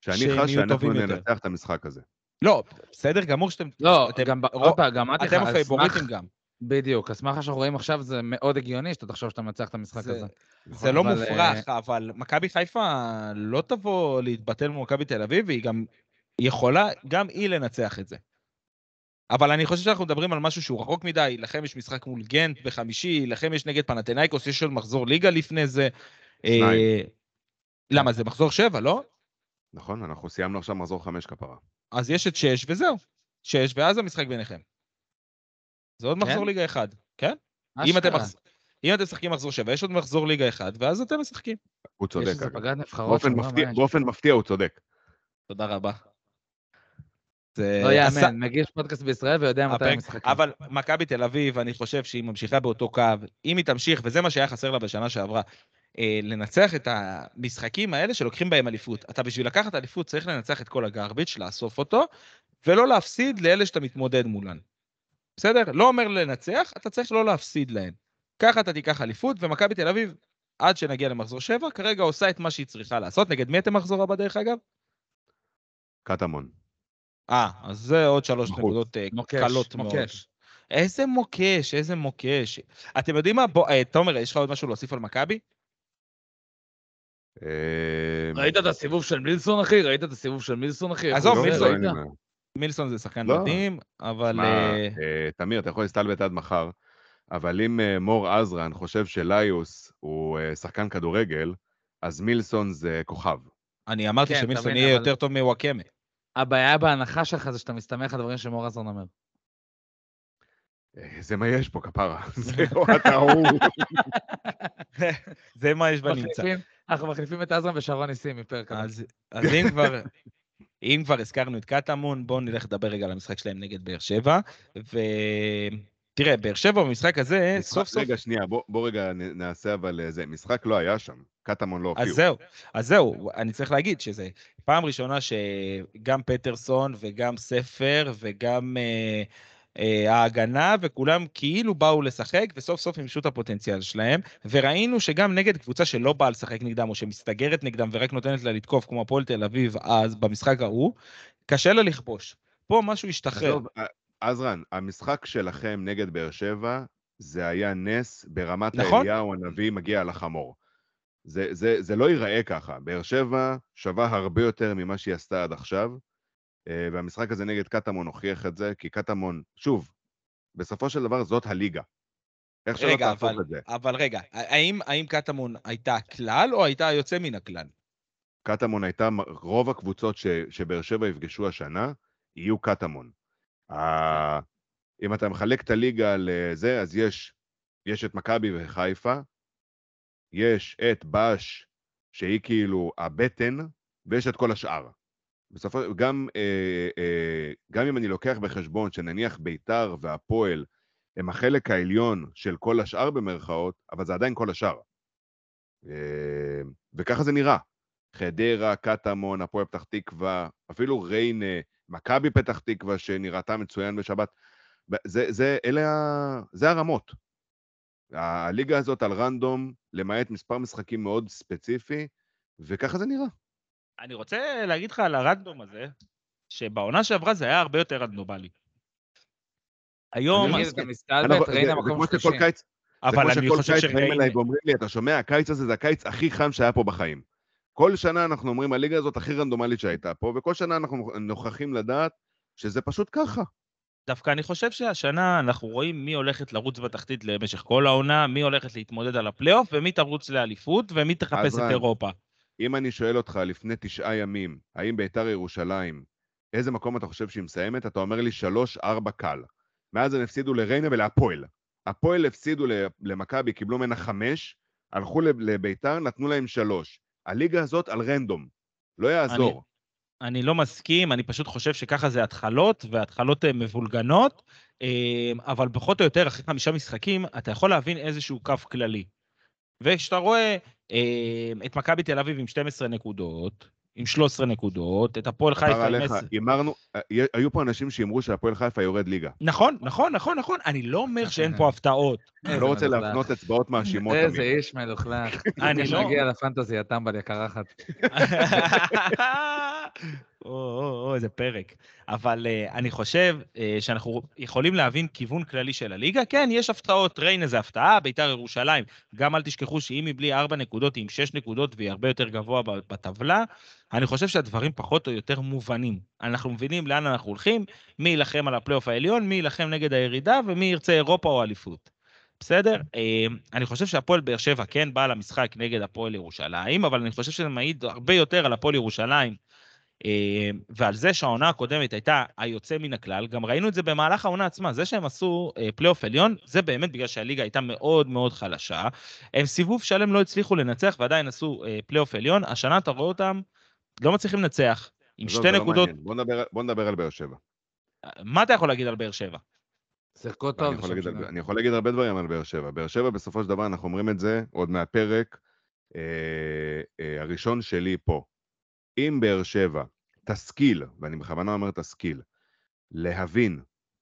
שאני חש שאנחנו. ננצח את המשחק הזה. לא, בסדר גמור שאתם... לא, אתם, גם, רוב- גם אתם הפייבוריטים גם. בדיוק, סמך מה שאנחנו רואים עכשיו זה מאוד הגיוני שאתה תחשוב שאתה מנצח את המשחק זה- הזה. זה לא אבל, מופרך, אבל מכבי חיפה לא תבוא להתבטל מול מכבי תל אביב, והיא גם יכולה גם היא לנצח את זה. אבל אני חושב שאנחנו מדברים על משהו שהוא רחוק מדי, לכם יש משחק מול גנט בחמישי, לכם יש נגד פנתנאיקוס, יש עוד מחזור ליגה לפני זה. אה, למה, זה מחזור שבע, לא? נכון? אנחנו סיימנו עכשיו מחזור חמש כפרה. אז יש את שש וזהו. שש, ואז המשחק ביניכם. זה עוד מחזור כן? ליגה אחד, כן? אם אתם. אם אתם משחקים מחזור שבע, יש עוד מחזור ליגה אחד, ואז אתם משחקים. הוא צודק, אגב. נבחרות באופן מפתיע- הוא צודק. תודה רבה. לא יאמן, מגיש פודקאסט בישראל ויודע מתי הפרק- המשחקים. אבל מכבי תל אביב, אני חושב שהיא ממשיכה באותו קו. אם היא תמשיך, וזה מה שהיה חסר לה בשנה שעברה, אה, לנצח את המשחקים האלה שלוקחים בהם אליפות. אתה בשביל לקחת אליפות צריך לנצח את כל הגרביץ', לאסוף אותו, ולא להפסיד לאלה שאתה מתמודד מולן. בסדר? לא אומר לנצח, אתה צריך לא להפסיד להן. ככה אתה תיקח אליפות, ומכבי תל אביב, עד שנגיע למחזור 7, כרגע עושה את מה שהיא צריכה לעשות. נגד מי אתם מחזור הבא דרך אגב? קטמון. אה, אז זה עוד שלוש. נקודות אה, מוקש, קלות מאוד. מוקש. איזה מוקש, איזה מוקש. אתם יודעים מה? בוא, אה, תומר, יש לך עוד משהו להוסיף על מכבי? אה, ראית את הסיבוב של מילסון, אחי? ראית את הסיבוב של מילסון, אחי? עזוב? מילסון. לא. מילסון זה שחקן לא. מדהים, אבל... מה, אה, אה, תמיר, אתה יכול להסתלבט עד מחר, אבל אם אה, מור עזרן חושב שליוס הוא אה, שחקן כדורגל, אז מילסון זה כוכב. אני אמרתי כן, שמילסון מבין, יהיה אבל- יותר טוב מוואקמה. הבעיה בהנחה שלך זה שאתה מסתמך על דברים שמור עזרן אומר. אה, זה מה יש פה, כפרה. זהו, אתה הוא. זה מה יש בנמצא. אנחנו מחליפים את עזרן ושרון ניסים מפרק אז אם כבר... אם כבר הזכרנו את קטמון, בואו נלך לדבר רגע על המשחק שלהם נגד באר שבע. ותראה, באר שבע במשחק הזה, משחק- סוף סוף... רגע, שנייה, בוא בוא רגע נעשה אבל אה, זה. משחק לא היה שם. קטמון לא אז הופיעו. זהו, אז זהו, אני צריך להגיד שזה פעם ראשונה שגם פטרסון וגם ספר וגם אה, אה, ההגנה וכולם כאילו באו לשחק וסוף סוף מימשו את הפוטנציאל שלהם וראינו שגם נגד קבוצה שלא באה לשחק נגדם או שמסתגרת נגדם ורק נותנת לה לתקוף כמו הפועל תל אביב אז במשחק ההוא, קשה לה לכבוש. פה משהו השתחרר. אה, עזרן, המשחק שלכם נגד באר שבע, זה היה נס ברמת נכון. האליהו הנביא מגיע על החמור. זה, זה, זה לא ייראה ככה. באר שבע שווה הרבה יותר ממה שהיא עשתה עד עכשיו, אה, והמשחק הזה נגד קטמון הוכיח את זה, כי קטמון, שוב, בסופו של דבר זאת הליגה. איך שלא תהפוך את זה. אבל רגע, האם, האם קטמון הייתה הכלל או הייתה היוצא מן הכלל? קטמון הייתה, רוב הקבוצות ש, שבאר שבע יפגשו השנה, יהיו קטמון. ה- אם אתה מחלק את הליגה לזה, אז יש, יש את מכבי וחיפה, יש את בש, שהיא כאילו הבטן, ויש את כל השאר. בסופו גם, אה, אה, גם אם אני לוקח בחשבון שנניח ביתר והפועל הם החלק העליון של כל השאר במרכאות, אבל זה עדיין כל השאר. אה, וככה זה נראה. חדרה, קטמון, הפועל פתח תקווה, אפילו ריינה, מכבי פתח תקווה שנראתה מצוין בשבת. זה, זה, אלה. זה הרמות. הליגה הזאת על רנדום, למעט מספר משחקים מאוד ספציפי, וככה זה נראה. אני רוצה להגיד לך על הרנדום הזה, שבעונה שעברה זה היה הרבה יותר רנדומלי. היום, אני תגיד, מסכים. אתה מסתלבט, אנחנו- ריינה זה- כמו שכל. קיץ, זה אבל כמו אני שכל חושב קיץ באים. אליי ואומרים לי, אתה שומע, הקיץ הזה זה הקיץ הכי חם שהיה פה בחיים. כל שנה אנחנו אומרים, הליגה הזאת הכי רנדומלית שהייתה פה, וכל שנה אנחנו נוכחים לדעת שזה פשוט ככה. דווקא אני חושב שהשנה אנחנו רואים מי הולכת לרוץ בתחתית למשך כל העונה, מי הולכת להתמודד על הפלייאוף, ומי תרוץ לאליפות, ומי תחפש את אירופה. אם אני שואל אותך לפני תשעה ימים, האם ביתר ירושלים, איזה מקום אתה חושב שהיא מסיימת? אתה אומר לי שלוש, ארבע קל. מאז הם הפסידו לריינה ולהפועל. הפועל הפסידו למכבי, קיבלו ממנה חמש, הלכו לב- לביתר, נתנו להם שלוש. הליגה הזאת על רנדום. לא יעזור. אני לא מסכים, אני פשוט חושב שככה זה התחלות, והתחלות אה, מבולגנות, אה, אבל פחות או יותר, אחרי חמישה משחקים, אתה יכול להבין איזשהו קו כללי. וכשאתה רואה אה, את מכבי תל אביב עם 12 נקודות, עם 13 נקודות, את הפועל חיפה עם עליך, 10... הימרנו, אה, היו פה אנשים שאמרו שהפועל חיפה יורד ליגה. נכון, נכון, נכון, נכון, אני לא אומר שאין פה הפתעות. אני לא רוצה. להפנות אצבעות מאשימות. איזה. איש מלוכלך. אני לא- שנגיע לפנטזי, הטמבל יקרחת. או, או, או, איזה פרק. אבל uh, אני חושב uh, שאנחנו יכולים להבין כיוון כללי של הליגה. כן, יש הפתעות, ריינה זה הפתעה, ביתר ירושלים. גם אל תשכחו שאם היא בלי ארבע נקודות, היא עם שש נקודות והיא הרבה יותר גבוה בטבלה, אני חושב שהדברים פחות או יותר מובנים. אנחנו מבינים לאן אנחנו הולכים, מי יילחם על הפלייאוף העליון, מי יילחם נגד הירידה ומי ירצה אירופה או אליפות. בסדר? אה, אני חושב שהפועל באר שבע כן באה למשחק נגד הפועל ירושלים, אבל אני חושב שזה מעיד הרבה יותר על הפועל ירושלים ועל זה שהעונה הקודמת הייתה היוצא מן הכלל, גם ראינו את זה במהלך העונה עצמה, זה שהם עשו אה, פלייאוף עליון, זה באמת בגלל שהליגה הייתה מאוד מאוד חלשה. הם סיבוב שלם לא הצליחו לנצח ועדיין עשו אה, פלייאוף עליון, השנה אתה רואה אותם לא מצליחים לנצח, עם שתי לא נקודות. בוא נדבר- בוא נדבר על באר שבע. מה אתה יכול להגיד על באר שבע? שיחקו אני טוב. שלהם. אני יכול להגיד הרבה דברים על באר שבע. באר שבע, בסופו של דבר, אנחנו אומרים את זה עוד מהפרק אה, אה, הראשון שלי פה. אם באר שבע תשכיל, ואני בכוונה אומר תשכיל, להבין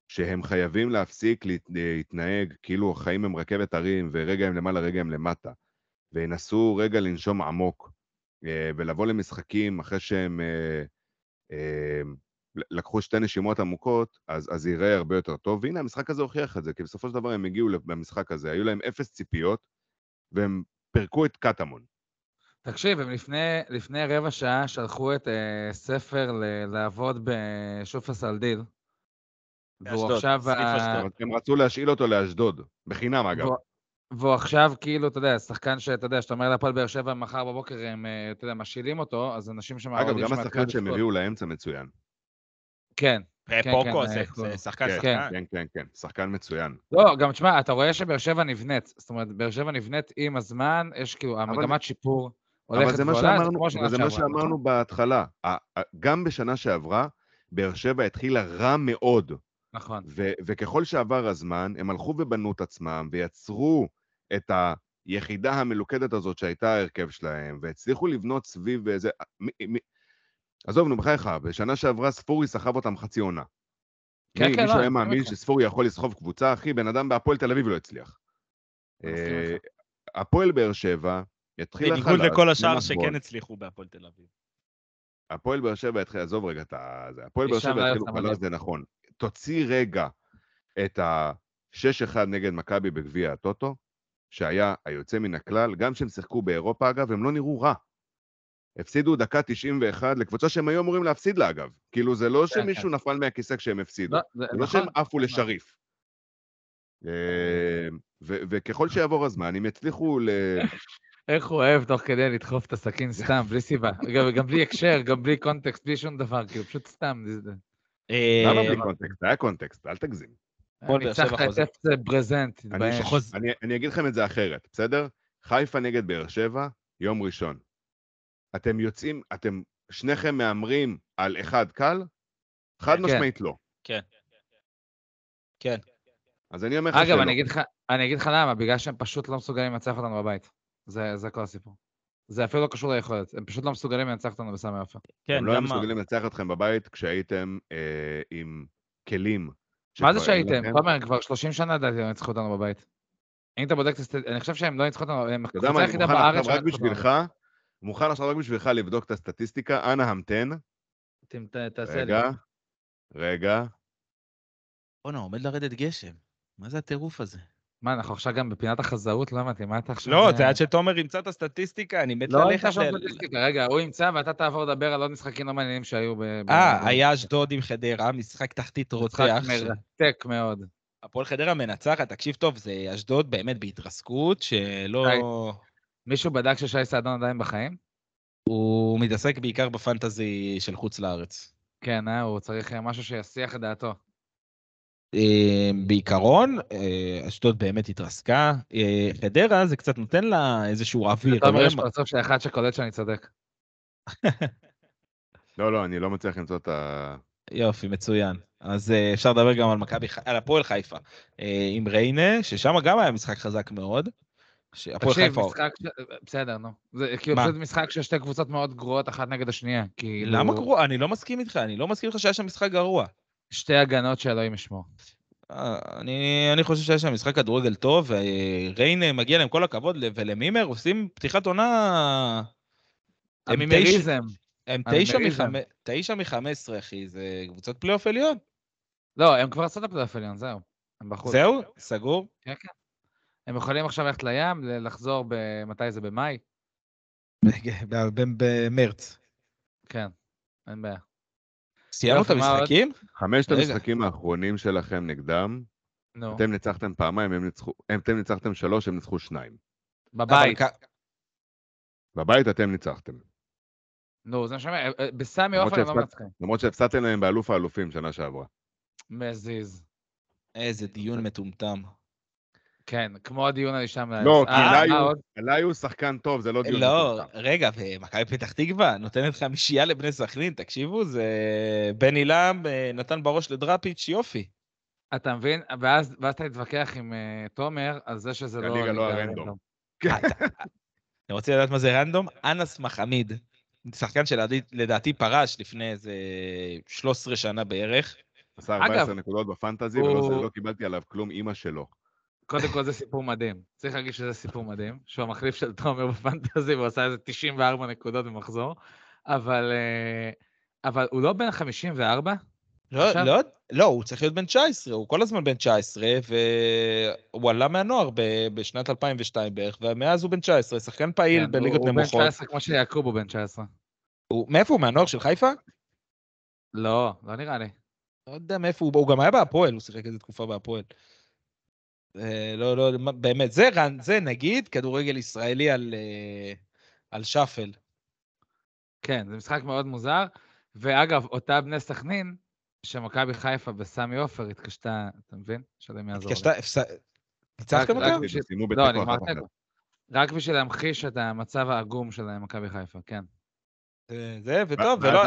שהם חייבים להפסיק להת- להתנהג כאילו החיים הם רכבת הרים, ורגע הם למעלה, רגע הם למטה, ינסו רגע לנשום עמוק, אה, ולבוא למשחקים אחרי שהם אה, אה, לקחו שתי נשימות עמוקות, אז, אז זה ייראה הרבה יותר טוב. והנה, המשחק הזה הוכיח את זה, כי בסופו של דבר הם הגיעו למשחק הזה, היו להם אפס ציפיות, והם פירקו את קטמון. תקשיב, הם לפני, לפני רבע שעה שלחו את uh, ספר ל- לעבוד בשופרס על דיל. והוא באשדוד, עכשיו... סניף ה- הם רצו להשאיל אותו לאשדוד, בחינם אגב. והוא- והוא עכשיו כאילו, אתה יודע, שחקן שאתה יודע, שאתה אומר להפועל באר שבע מחר בבוקר הם, אה, אתה יודע, משאילים אותו, אז אנשים שם... אגב, גם השחקן שהם. הביאו לאמצע מצוין. כן. אה, כן, פוקו כן, זה אה, זה שחקן כן, שחקן. כן, כן, כן, שחקן מצוין. לא, גם תשמע, אתה רואה שבאר שבע נבנית. זאת אומרת, באר שבע נבנית עם הזמן, יש כאילו, המגמת שיפור אבל זה מה שאמרנו, זה מה שעברה, שאמרנו נכון? בהתחלה. גם בשנה שעברה, באר שבע התחילה רע מאוד, נכון. ו- וככל שעבר הזמן, הם הלכו ובנו את עצמם, ויצרו את היחידה המלוכדת הזאת שהייתה ההרכב שלהם, והצליחו לבנות סביב איזה... מ- מ- עזוב, נו, בחייך, בשנה שעברה ספורי סחב אותם חצי עונה. כן, מי- כן, מישהו לא, היה מאמין. שספורי יכול לסחוב קבוצה? אחי, בן אדם בהפועל תל אביב לא הצליח. אה. הפועל באר שבע התחילה חלש. בניגוד לכל השאר שכן. הצליחו בהפועל תל אביב. הפועל באר שבע התחיל, עזוב רגע את ה... זה, הפועל באר שבע לא התחילו יוצא חלש, מדהים. זה נכון. תוציא רגע את ה-6-1 נגד מכבי בגביע הטוטו, שהיה היוצא מן הכלל, גם כשהם שיחקו באירופה אגב, הם לא נראו רע. הפסידו דקה 91 לקבוצה שהם היו אמורים להפסיד לה אגב. כאילו זה לא כן, שמישהו נפל מהכיסא כשהם הפסידו. לא, זה לא נכון. שהם עפו לשריף. אה, ו- וככל שיעבור הזמן, הם יצליחו ל... איך הוא אוהב תוך כדי לדחוף את הסכין סתם, בלי סיבה. גם, בלי הקשר, גם בלי קונטקסט, בלי שום דבר, כאילו, פשוט סתם. זה- זה- למה אה, בלי קונטקסט? היה קונטקסט, אל תגזים. ניצחת את. אפס ברזנט, אני, תתבייש. אני, אגיד לכם את זה אחרת, בסדר? חיפה נגד באר שבע, יום ראשון. אתם יוצאים, אתם שניכם מהמרים על אחד קל? חד כן. משמעית לא. כן. כן. אז אני אומר לך אגב, שלא. אני אגיד לך, אני אגיד לך למה, בגלל שהם פשוט לא מסוגלים לנצח אותנו בבית. זה, זה כל הסיפור. זה אפילו לא קשור ליכולת, הם פשוט לא מסוגלים לנצח אותנו בסמי עופר. כן, הם לא היו מסוגלים לנצח אתכם בבית כשהייתם אה, עם כלים. מה זה שהייתם? תומר, הם כבר 30 שנה לדעתי לא ניצחו אותנו בבית. אם אתה בודק את הסטט... אני חושב שהם לא ניצחו אותנו, הם אתה יודע הקבוצה מה, אני היחידה בארץ שלא ניצחו אותנו. בשבילך, מוכן עכשיו רק בשבילך לבדוק את הסטטיסטיקה, אנא המתן. תעשה לי. רגע, רגע. בואנה, עומד לרדת גשם. מה זה הטירוף הזה? מה, אנחנו עכשיו גם בפינת החזאות? לא הבנתי, מה אתה עכשיו... לא, זה עד שתומר ימצא את הסטטיסטיקה, אני מת לא ללכת הייתה שם ל... סטטיסטיקה, רגע, הוא ימצא ואתה תעבור לדבר על עוד משחקים לא מעניינים שהיו ב... אה, היה אשדוד עם חדרה, משחק תחתית משחק רוצח. ש- מרתק מאוד. הפועל חדרה מנצחת, תקשיב טוב, זה אשדוד באמת בהתרסקות, שלא... מישהו בדק ששי סעדון עדיין בחיים? הוא מתעסק בעיקר בפנטזי של חוץ לארץ. כן, אה, הוא צריך אה, משהו שיסיח את דעתו. אה, בעיקרון, אה, אשדוד באמת התרסקה. אה, חדרה, זה קצת נותן לה איזשהו אוויר. אתה רואה יש פרצוף של אחד שקולט שאני צודק. לא, לא, אני לא מצליח למצוא את ה... יופי, מצוין. אז אפשר לדבר גם על מכבי, על הפועל חיפה. עם ריינה, ששם גם היה משחק חזק מאוד. תקשיב, חיפה... משחק... בסדר, נו. זה כאילו? פשוט משחק של שתי קבוצות מאוד גרועות אחת נגד השנייה. כאילו... למה גרוע? אני לא מסכים איתך, אני לא מסכים איתך שהיה שם משחק גרוע. שתי הגנות שאלוהים ישמור. אה, אני, אני חושב שהיה שם משחק כדורגל טוב, וריינה מגיע להם כל הכבוד, ולמימר עושים פתיחת עונה... המימריזם. הם תשע המימריזם. מחמ- תשע מחמש עשרה, אחי, זה קבוצת פלייאוף עליון. לא, הם כבר עשו את הפלייאוף עליון, זהו. הם בחוץ. זהו? סגור? כן, כן. הם יכולים עכשיו ללכת לים, לחזור ב... מתי זה? במאי? במרץ. כן, אין בעיה. סיימנו את? המשחקים? חמשת. המשחקים האחרונים שלכם נגדם, נו, אתם ניצחתם פעמיים, הם ניצחו, אתם ניצחתם שלוש, הם ניצחו שניים. בבית. בבית אתם ניצחתם. נו, זה מה שאומר, אה, בסמי עופר הם לא מנצחים. למרות שהפסדתם להם באלוף האלופים שנה שעברה. מזיז. איזה דיון מטומטם. כן, כמו הדיון על אישה מנהלת. לא, כי אה, הוא- עוד? אליי הוא שחקן טוב, זה לא דיון. לא. רגע, ומכבי פתח תקווה נותנת חמישייה לבני סכנין, תקשיבו, זה בן עילם אה, נתן בראש לדראפיץ', יופי. אתה מבין? ואז ואז אתה תתווכח עם אה, תומר על זה שזה לא... כנראה לא הרנדום. אה, אתה רוצה לדעת מה זה רנדום? אנס מחמיד, שחקן שלדעתי פרש לפני איזה 13 שנה בערך. עשה אגב, 14 נקודות בפנטזי, ולא לא קיבלתי עליו כלום, אימא שלו. קודם כל זה סיפור מדהים. צריך להגיד שזה סיפור מדהים, שהוא המחליף של תומר בפנטזי, והוא עשה איזה 94 נקודות במחזור, אבל, אה, אבל הוא לא בן 54? לא, עכשיו? לא, לא, הוא צריך להיות בן 19, הוא כל הזמן בן 19, והוא עלה מהנוער ב- בשנת 2002 בערך, ומאז הוא בן 19, שחקן פעיל כן, בליגות הוא- נמוכות. הוא בן 19 כמו שיעקוב הוא בן 19. הוא- מאיפה הוא? מהנוער של חיפה? לא, לא נראה לי. לא יודע מאיפה הוא, הוא גם היה בהפועל, הוא שיחק איזה תקופה בהפועל. אה, לא, לא, באמת, זה רן, זה נגיד כדורגל ישראלי על, אה, על שאפל. כן, זה משחק מאוד מוזר. ואגב, אותה בני סכנין, שמכבי חיפה בסמי עופר התקשתה, אתה מבין? שלא מי יעזור. התקשתה, הפס- ניצחתם רק- אותם? לא, נגמר. תיקו. רק בשביל להמחיש את המצב העגום של מכבי חיפה, כן. זה- זה, וטוב, ולא...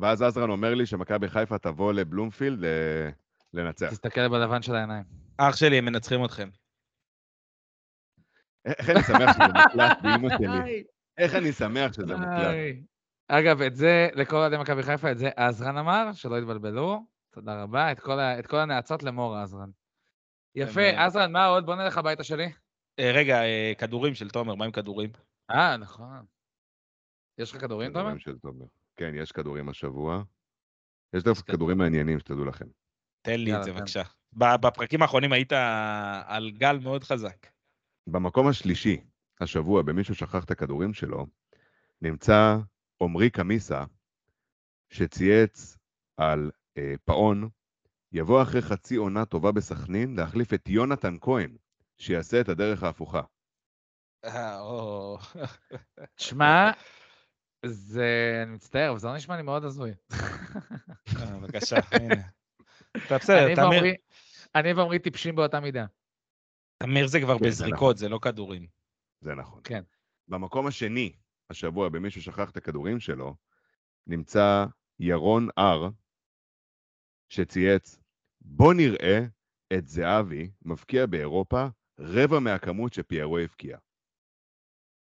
ואז עזרן אומר לי שמכבי חיפה תבוא לבלומפילד אה, לנצח. תסתכל בלבן של העיניים. אח שלי, הם מנצחים אתכם. איך אני שמח שזה מוקלט באמא שלי. איך אני שמח שזה מוקלט. אגב, את זה, לכל אוהדי מכבי חיפה, את זה עזרן אמר, שלא יתבלבלו. תודה רבה. את כל, את כל הנאצות למור עזרן. יפה. עזרן, מה עוד? בוא נלך הביתה שלי. אה, רגע, אה, כדורים של תומר, מה עם כדורים? אה, נכון. יש לך כדורים, תומר? כדורים של תומר. כן, יש כדורים השבוע. יש דווקא כדור. כדורים מעניינים, שתדעו לכם. תן לי את זה. בבקשה. בפרקים האחרונים היית על גל מאוד חזק. במקום השלישי, השבוע, במישהו שכח את הכדורים שלו, נמצא עמרי קמיסה, שצייץ על אה, פאון, יבוא אחרי חצי עונה טובה בסכנין להחליף את יונתן כהן, שיעשה את הדרך ההפוכה. אה. תשמע, זה... אני מצטער, אבל זה לא נשמע לי מאוד הזוי. אה, בבקשה, הנה. אתה בסדר, תמיר- אני ועמרי טיפשים באותה מידה. תמיר זה כבר כן, זה בזריקות, זה לא כדורים. זה נכון. כן. במקום השני, השבוע, במישהו שכח את הכדורים שלו, נמצא ירון הר, שצייץ, בוא נראה את זהבי מבקיע באירופה רבע מהכמות שפיירו הבקיע.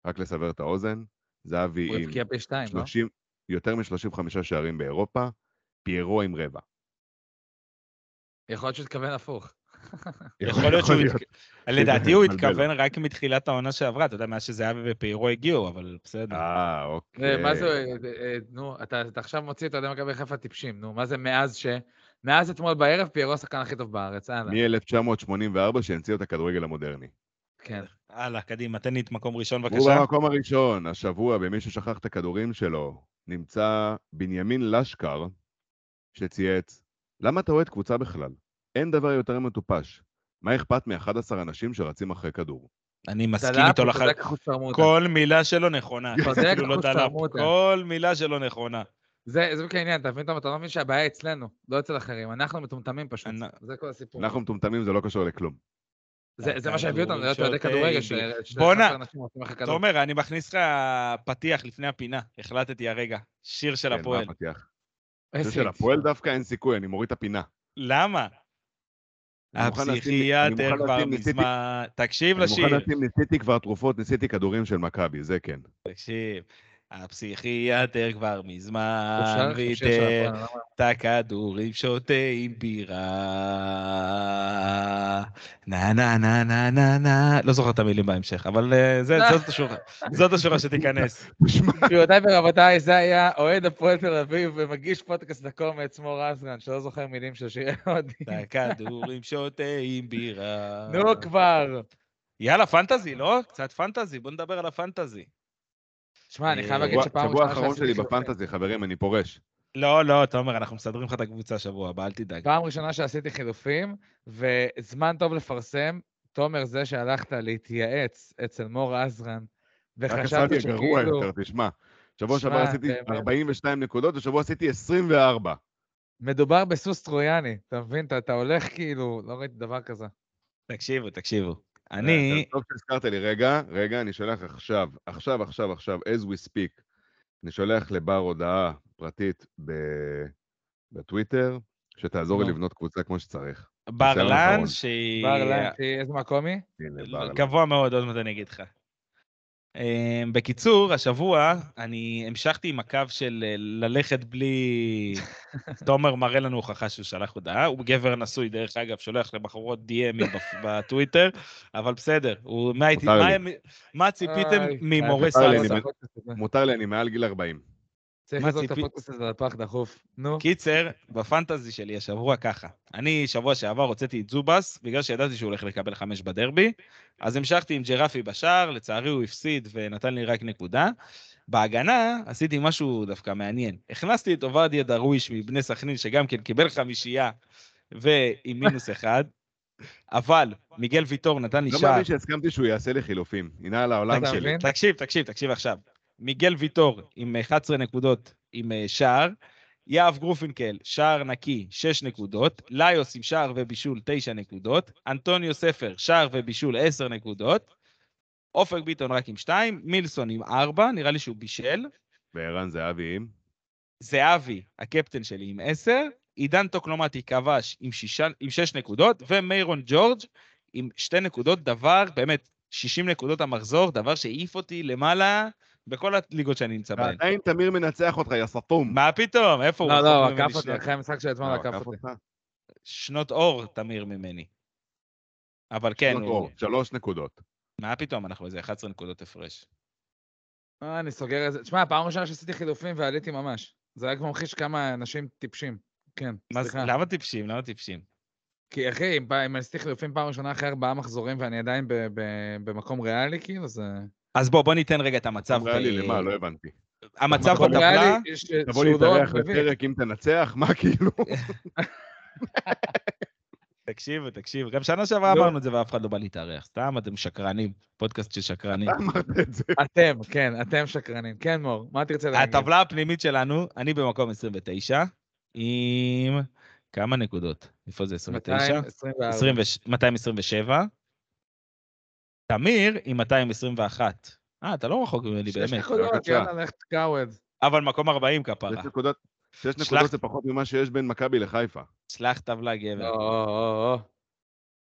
רק לסבר את האוזן, זהבי הוא עם הבקיע פי שתיים, לא? 30, יותר מ-35 שערים באירופה, פיירו עם רבע. יכול להיות שהוא התכוון הפוך. יכול להיות שהוא... לדעתי הוא. התכוון רק מתחילת העונה שעברה, אתה יודע, מאז שזהבי ופיירו הגיעו, אבל בסדר. אה, אוקיי. מה זה, אה, אה, נו, אתה אתה עכשיו מוציא את אוהדי מכבי חיפה טיפשים, נו, מה זה מאז ש... מאז אתמול בערב פיירו השחקן הכי טוב בארץ, הלאה. מ-1984 שהמציאו את הכדורגל המודרני. כן. הלאה, קדימה, תן לי את מקום ראשון הוא בבקשה. במקום הראשון, השבוע, במישהו שכח את הכדורים שלו, נמצא בנימין לשקר, שצייץ, למה אתה אוהד קבוצה בכלל? אין דבר יותר מטופש. מה אכפת מ-11 אנשים שרצים אחרי כדור? אני מסכים איתו שרמוטה. כל מילה שלו נכונה. צודק, אפילו לא דלאפ. כל מילה שלו נכונה. זה זה בדיוק העניין, אתה מבין, אתה לא מבין שהבעיה אצלנו, לא אצל אחרים. אנחנו מטומטמים פשוט, אני- זה כל הסיפור. אנחנו מטומטמים, זה לא קשור לכלום. זה זה מה שהביא אותנו, להיות אוהדי שותה כדורגל, בואנה. 11 אנשים רוצים אחרי כדור. תומר, אני מכניס לך פתיח לפני הפינה. החלטתי הרגע. שיר של כן, מה הפועל. הפתיח? איזה זה של הפועל דווקא אין סיכוי, אני מוריד את הפינה. למה? אני אני הפסיכיאטר כבר מזמן... תקשיב אני מוכן לשיר. לשים, ניסיתי כבר תרופות, ניסיתי כדורים של מכבי, זה כן. תקשיב. הפסיכיאטר כבר מזמן ויתר? את הכדורים שותה עם בירה. נה נה נה נה נה נה. לא זוכר את המילים בהמשך, אבל אה, זה- זאת השורה. זאת השורה שתיכנס. גבירותיי ורבותיי, זה היה אוהד הפועל תל אביב ומגיש פודקאסט לקומץ, מור עזרן, שלא זוכר מילים של שירי אוהדים. את הכדורים שותה עם בירה. נו כבר. יאללה, פנטזי, לא? קצת פנטזי, בוא נדבר על הפנטזי. שמע, אני חייב להגיד שבוע- שפעם שבוע ראשונה האחרון שעשיתי שלי בפנטזי, חברים, אני פורש. לא, לא, תומר, אנחנו מסדרים לך את הקבוצה שבוע הבא, אל תדאג. פעם ראשונה שעשיתי חילופים, וזמן טוב לפרסם, תומר זה שהלכת להתייעץ אצל מור עזרן, רק וחשבתי עשיתי גרוע שכאילו יותר, תשמע. שבוע שעבר עשיתי באמת. 42 נקודות, ושבוע עשיתי 24. מדובר בסוס טרויאני, אתה מבין? אתה- אתה הולך כאילו, לא ראיתי דבר כזה. תקשיבו, תקשיבו. אני... טוב שהזכרת לי, רגע, רגע, אני שולח עכשיו, עכשיו, עכשיו, עכשיו, as we speak, אני שולח לבר הודעה פרטית ב- בטוויטר, שתעזור לי נו. לבנות קבוצה כמו שצריך. בר ניסיון לן, אחרון. שהיא... בר לן, איזה מקום היא? לא. גבוה מאוד, עוד מעט אני אגיד לך. אמ, בקיצור, השבוע אני המשכתי עם הקו של אה, ללכת בלי... תומר מראה לנו הוכחה שהוא שלח הודעה, הוא גבר נשוי, דרך אגב, שולח לבחורות DMים בטוויטר, אבל בסדר, הוא... מה ציפיתם ממורה סלסה? מותר לי, אני מעל גיל 40. צריך מה לזרוק את הפודקאסט הזה לפח דחוף. נו. קיצר, בפנטזי שלי השבוע ככה. אני שבוע שעבר הוצאתי את זובס, בגלל שידעתי שהוא הולך לקבל חמש בדרבי, אז המשכתי עם ג'רפי בשער, לצערי הוא הפסיד ונתן לי רק נקודה. בהגנה עשיתי משהו דווקא מעניין. הכנסתי את עובדיה דרוויש מבני סכנין, שגם כן קיבל חמישייה ועם מינוס אחד, אבל מיגל ויטור נתן לי לא שער. מאמין שהסכמתי שהוא יעשה לי חילופים. הנה על העולם שלי. תקשיב, תקשיב, תקשיב עכשיו. מיגל ויטור עם 11 נקודות עם אה, שער, יהב גרופינקל, שער נקי, 6 נקודות, ליאוס עם שער ובישול, 9 נקודות, אנטוניו ספר, שער ובישול, 10 נקודות, אופק ביטון רק עם 2, מילסון עם 4, נראה לי שהוא בישל, וערן זהבי עם. זהבי, הקפטן שלי, עם 10, עידן תוקלומתי כבש עם 6, עם 6 נקודות, ומיירון ג'ורג' עם 2 נקודות, דבר, באמת, 60 נקודות המחזור, דבר שהעיף אותי למעלה בכל הליגות שאני נמצא בהן. ועדיין תמיר מנצח אותך, יא סתום. מה פתאום? איפה הוא? לא, לא, עקף אותי, אחרי המשחק של אתמול אה, עקף אותי. שנות אור, תמיר ממני. אבל כן, שנות. אור, שלוש נקודות. מה פתאום? אנחנו איזה 11 נקודות הפרש. אה, אני סוגר את זה. תשמע, פעם ראשונה שעשיתי חילופים ועליתי ממש. זה רק ממחיש כמה אנשים טיפשים. כן, סליחה. למה טיפשים? למה טיפשים? כי אחי, אם עשיתי חילופים פעם ראשונה אחרי ארבעה מחזורים ואני עדיין ב- ב- במקום ריאלי, כאילו, זה... אז בוא, בוא ניתן רגע את המצב. אמרה לי ב- למה, לא הבנתי. המצב בטבלה, ריאלי, ש- תבוא להתארח. לפרק אם תנצח? מה כאילו? תקשיבו, תקשיבו. גם שנה שעברה לא. אמרנו את זה ואף אחד לא בא להתארח. סתם, אתם שקרנים. פודקאסט של שקרנים. אתה אמרת את זה. אתם, כן, אתם שקרנים. כן, מור, מה תרצה להגיד? הטבלה הפנימית שלנו, אני במקום 29, עם כמה נקודות? איפה זה 29? 224. 20 227. תמיר עם 221. אה, אתה לא רחוק ממני, שש באמת. נקודות, בבקשה. יאללה, לך תקאווד. אבל מקום 40 שש כפרה. נקודות. שש נקודות זה פחות ממה שיש בין מכבי לחיפה. שלח טבלה גבר.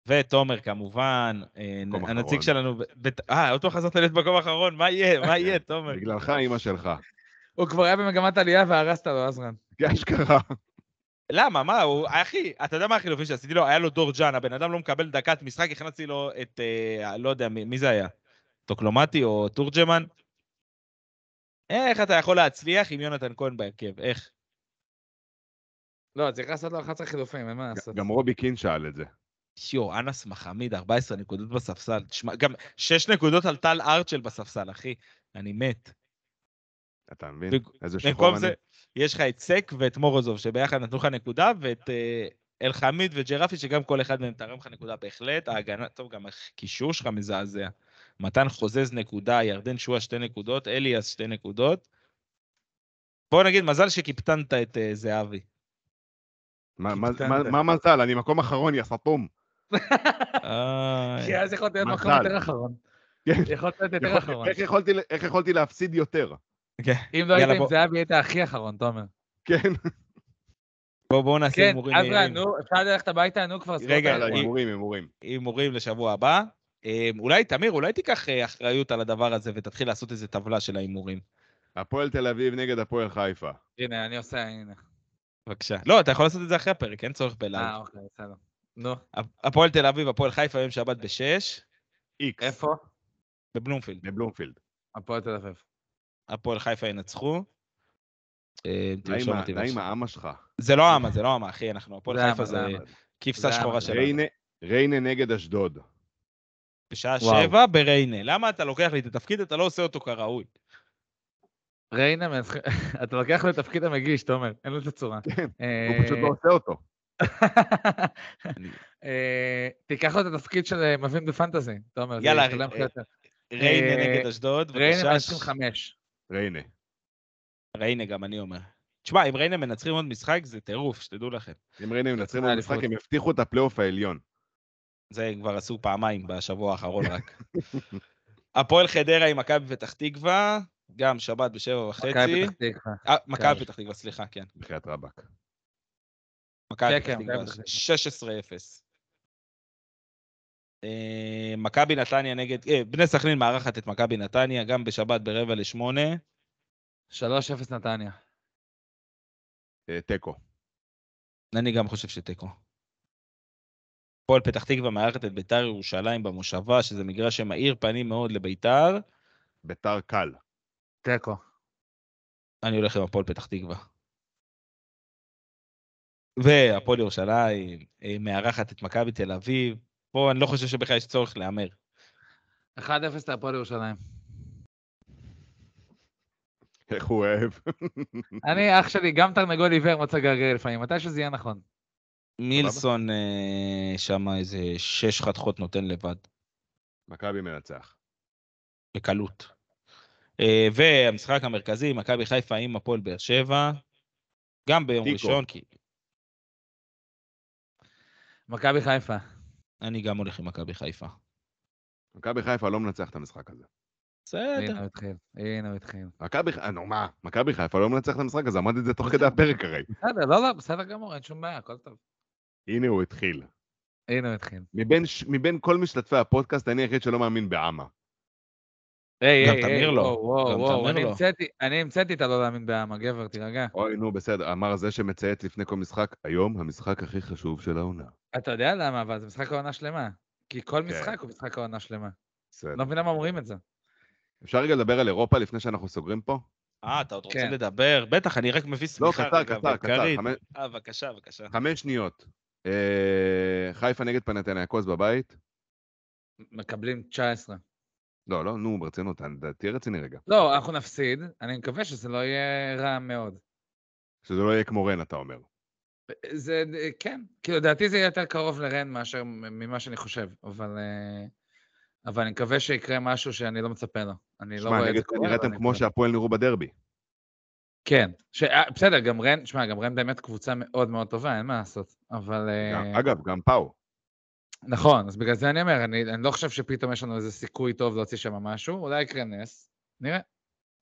ותומר כמובן, אה, הנציג. שלנו, אה, עוד פעם חזרת להיות מקום אחרון, מה יהיה? מה יהיה, תומר? בגללך, אימא שלך. הוא כבר היה במגמת עלייה והרסת לו, עזרן. אשכרה. למה, מה, הוא, אחי, אתה יודע מה החילופים שעשיתי לו? היה לו דור ג'אן, הבן אדם לא מקבל דקת משחק, הכנסתי לו את, אה, לא יודע, מי, מי זה היה? טוקלומטי או תורג'מן? איך אתה יכול להצליח עם יונתן כהן בהרכב? איך? לא, צריך לעשות לו 11 חילופים, אין מה לעשות. גם רובי קין שאל את זה. שיו, אנס מחמיד, 14 נקודות בספסל. תשמע, גם 6 נקודות על טל ארצ'ל בספסל, אחי. אני מת. אתה מבין? בג- איזה שחור במקום אני. זה, יש לך את סק ואת מורוזוב, שביחד נתנו לך נקודה, ואת אה, אלחמיד וג'רפי, שגם כל אחד מהם תרם לך נקודה בהחלט. ההגנה, טוב, גם הקישור שלך מזעזע. מתן חוזז נקודה, ירדן שועה שתי נקודות, אליאס שתי נקודות. בוא נגיד, מזל שקיפטנת את אה, זהבי. מה- מזל? אני מקום אחרון, יא סתום. איי. כי אז יכולת להיות מקום. יותר אחרון. כן. איך יכולתי להפסיד יותר? כן, אם לא היית עם בוא- זהבי, היית הכי אחרון, תומר. כן. בוא- בואו נעשה כן, הימורים עזרן, מהירים. נו, אפשר ללכת הביתה, נו, כבר רגע, היא- הימורים, הימורים. הימורים לשבוע הבא. אה, אולי, תמיר, אולי תיקח אה, אחריות על הדבר הזה ותתחיל לעשות איזה טבלה של ההימורים. הפועל תל אביב נגד הפועל חיפה. הנה, אני עושה, הנה. בבקשה. לא, אתה יכול לעשות את זה אחרי הפרק, אין צורך בלייב. אה, אוקיי, בסדר. נו, הפועל תל אביב, הפועל חיפה, יום שבת בשש, איקס. איפה? בבלומפילד. בבלומפילד. הפועל תל אביב. הפועל חיפה ינצחו. אה, תרשום נעים אותי ה- נעים בבקשה. האמה שלך. זה לא אמה, זה לא אמה, אחי, אנחנו, הפועל זה חיפה זה. כבשה שחורה. שלנו. ריינה- ריינה נגד אשדוד. בשעה. שבע בריינה. למה אתה לוקח לי את התפקיד, אתה לא עושה אותו כראוי. ריינה, אתה לוקח לו את תפקיד המגיש, תומר, אין לזה צורה. כן, אה, הוא פשוט לא עושה אותו. אה, תיקח לו את התפקיד של מבין בפנטזי, תומר, זה יאללה. ריינה נגד אשדוד, ריינה בבקשה. מנצחים חמש. ריינה. ריינה, גם אני אומר. תשמע, אם ריינה מנצחים עוד משחק, זה טירוף, שתדעו לכם. אם ריינה מנצחים במשחק, האליפות. הם הבטיחו את הפלייאוף העליון. זה כבר עשו פעמיים בשבוע האחרון רק. הפועל חדרה עם מכבי פתח תקווה, גם שבת בשבע וחצי. מכבי פתח תקווה. אה, מכבי כן. פתח תקווה, סליחה, כן. בחייאת רבאק. מכבי כן, כן, מכבי פתח תקווה. 16-0. אה, מכבי נתניה נגד, אה, בני סכנין מארחת את מכבי נתניה, גם בשבת ברבע לשמונה. 3-0 נתניה. אה, תיקו. אני גם חושב שתיקו. הפועל פתח תקווה מארחת את ביתר ירושלים במושבה, שזה מגרש שמאיר פנים מאוד לביתר. ביתר קל. תיקו. אני הולך עם הפועל פתח תקווה. והפועל ירושלים מארחת את מכבי תל אביב. פה אני לא חושב שבכלל יש צורך להמר. 1-0 להפועל ירושלים. איך הוא אוהב. אני, אח שלי, גם תרנגול עיוור מצא גרגר לפעמים, מתי שזה יהיה נכון. מילסון אה, שם איזה שש חתכות נותן לבד, מכבי מנצח. בקלות. אה, והמשחק המרכזי, מכבי חיפה עם הפועל באר שבע, גם ביום. ראשון, כי מכבי חיפה. אני גם הולך עם מכבי חיפה. מכבי חיפה לא מנצח את המשחק הזה. הנה בסדר. הוא התחיל, הנה הוא התחיל. מכבי חיפה, נו מה, מכבי חיפה לא מנצח את המשחק הזה, אמרתי את זה תוך כדי הפרק הרי. בסדר, לא, לא, בסדר גמור, אין שום בעיה, הכל טוב. הנה הוא התחיל. הנה הוא התחיל. מבין כל משתתפי הפודקאסט, אני היחיד שלא מאמין בעמה. היי, גם היי, תמיר היי, לו, וואו, וואו, תמיר אני. המצאתי, את הלא להאמין בעם, הגבר, תירגע. אוי, נו, בסדר, אמר זה שמצייץ לפני כל משחק, היום המשחק הכי חשוב של העונה. אתה יודע למה, אבל זה משחק העונה שלמה. כי כל כן. משחק הוא משחק העונה שלמה. בסדר. לא מבין למה אומרים את זה. אפשר רגע לדבר על אירופה לפני שאנחנו סוגרים פה? אה, אתה עוד רוצה כן. לדבר? בטח, אני רק מביא לא, שמיכה קצר, קצר, קצר, אה, בבקשה, בבקשה. חמש שניות. אה, חיפה נגד פנתניאקוס בבית? מקבלים 19. לא, לא, נו, ברצינות, תהיה רציני רגע. לא, אנחנו נפסיד, אני מקווה שזה לא יהיה רע מאוד. שזה לא יהיה כמו רן, אתה אומר. זה, כן, כאילו, לדעתי זה יהיה יותר קרוב לרן מאשר ממה שאני חושב, אבל... אה, אבל אני מקווה שיקרה משהו שאני לא מצפה לו. אני לא שמע, רואה את זה קורה. אבל נראיתם כמו. שהפועל נראו בדרבי. כן, ש... אה, בסדר, גם רן, שמע, גם רן באמת קבוצה מאוד מאוד טובה, אין מה לעשות. אבל... גם- אה, אגב, גם פאו. נכון, אז בגלל זה אני אומר, אני, אני לא חושב שפתאום יש לנו איזה סיכוי טוב להוציא שם משהו, אולי יקרה נס, נראה.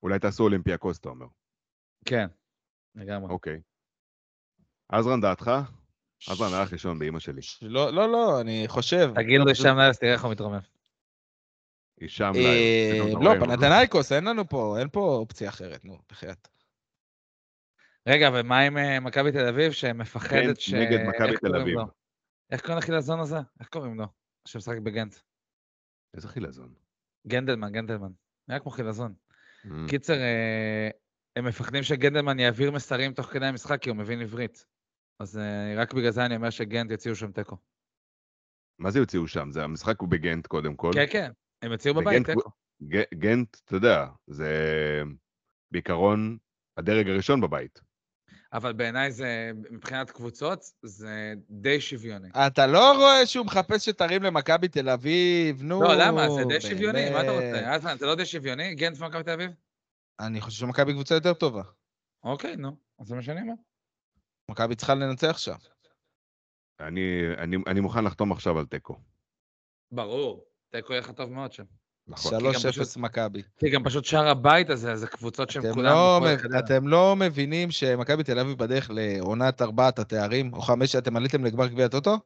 אולי תעשו אולימפיאקוס, אתה אומר. כן, לגמרי. אוקיי. עזרן, דעתך? עזרן הלך לישון באימא שלי. לא, לא, לא, אני חושב. תגיד לו שם נאלס, תראה איך הוא מתרומם. הישאם אה, אתה לא, פנתנייקוס, אין לנו פה, אין פה אופציה אחרת, נו, בחייאת. רגע, ומה עם אה, מכבי תל אביב, שמפחדת גנט ש... נגד מכבי תל אביב. איך קוראים לחילזון הזה? איך קוראים לו? שמשחק בגנט. איזה חילזון. גנדלמן, גנדלמן. נראה כמו חילזון. Mm. קיצר, אה, הם מפחדים שגנדלמן יעביר מסרים תוך כדי המשחק, כי הוא מבין עברית. אז אה, רק בגלל זה אני אומר שגנט יוציאו שם תיקו. מה זה יוציאו שם? זה המשחק הוא בגנט קודם כל. כן, כן, הם יוציאו בבית תיקו. גנט, אתה יודע, זה בעיקרון הדרג הראשון בבית. אבל בעיניי זה, מבחינת קבוצות, זה די שוויוני. אתה לא רואה שהוא מחפש שתרים למכבי תל אביב, נו. לא, למה? זה די שוויוני, מה אתה. רוצה? אזמן, זה לא די שוויוני? גנט ומכבי תל אביב? אני חושב שמכבי קבוצה יותר טובה. אוקיי, נו, אז זה מה שאני אומר. מכבי צריכה לנצח שם. אני, אני, אני מוכן לחתום עכשיו על תיקו. ברור, תיקו יהיה לך טוב מאוד שם. נכון. גם 3-0 פשוט- מכבי. כי גם פשוט שער הבית הזה, זה קבוצות שהן אתם כולן... לא מב-. אתם לא מבינים שמכבי תל אביב בדרך לעונת ארבעת התארים, או חמש שאתם עליתם לגמר גביע הטוטו?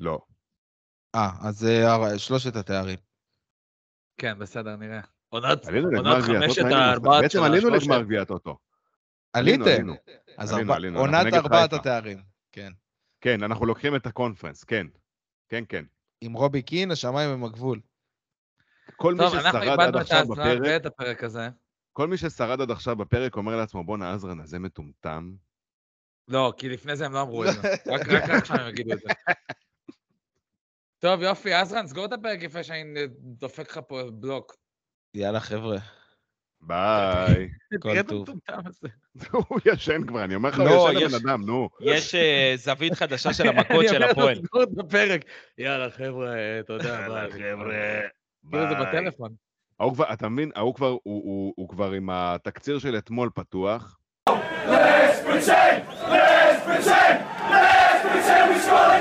לא. אה, אז זה אר- שלושת התארים. כן, בסדר, נראה. עונת חמשת הארבעת בעצם עלינו. לגמר גביע הטוטו. עליתם. אז עונת ארבעת. התארים. כן. כן, אנחנו לוקחים את הקונפרנס, כן. כן, כן. עם רובי קין, השמיים הם הגבול. כל מי טוב, ששרד עד עכשיו בפרק, ואת הפרק הזה. כל מי ששרד עד עכשיו בפרק אומר לעצמו, בואנה, עזרן הזה מטומטם. לא, כי לפני זה הם לא אמרו את זה. רק רק עכשיו הם יגידו את זה. טוב, יופי, עזרן, סגור את הפרק לפני שאני דופק לך פה בלוק. יאללה, חבר'ה. ביי. כל טוב. הוא ישן כבר, אני אומר לך, לא, הוא ישן יש- לבן אדם, נו. יש אה, זווית חדשה של המכות אני של אומר לו, הפועל. סגור את הפרק. יאללה, חבר'ה, תודה, ביי. חבר'ה, כאילו זה ביי. בטלפון. ההוא כבר, אתה מבין, ההוא כבר, הוא- הוא הוא כבר עם התקציר של אתמול פתוח. Let's pretend! Let's pretend! Let's pretend we score the goal!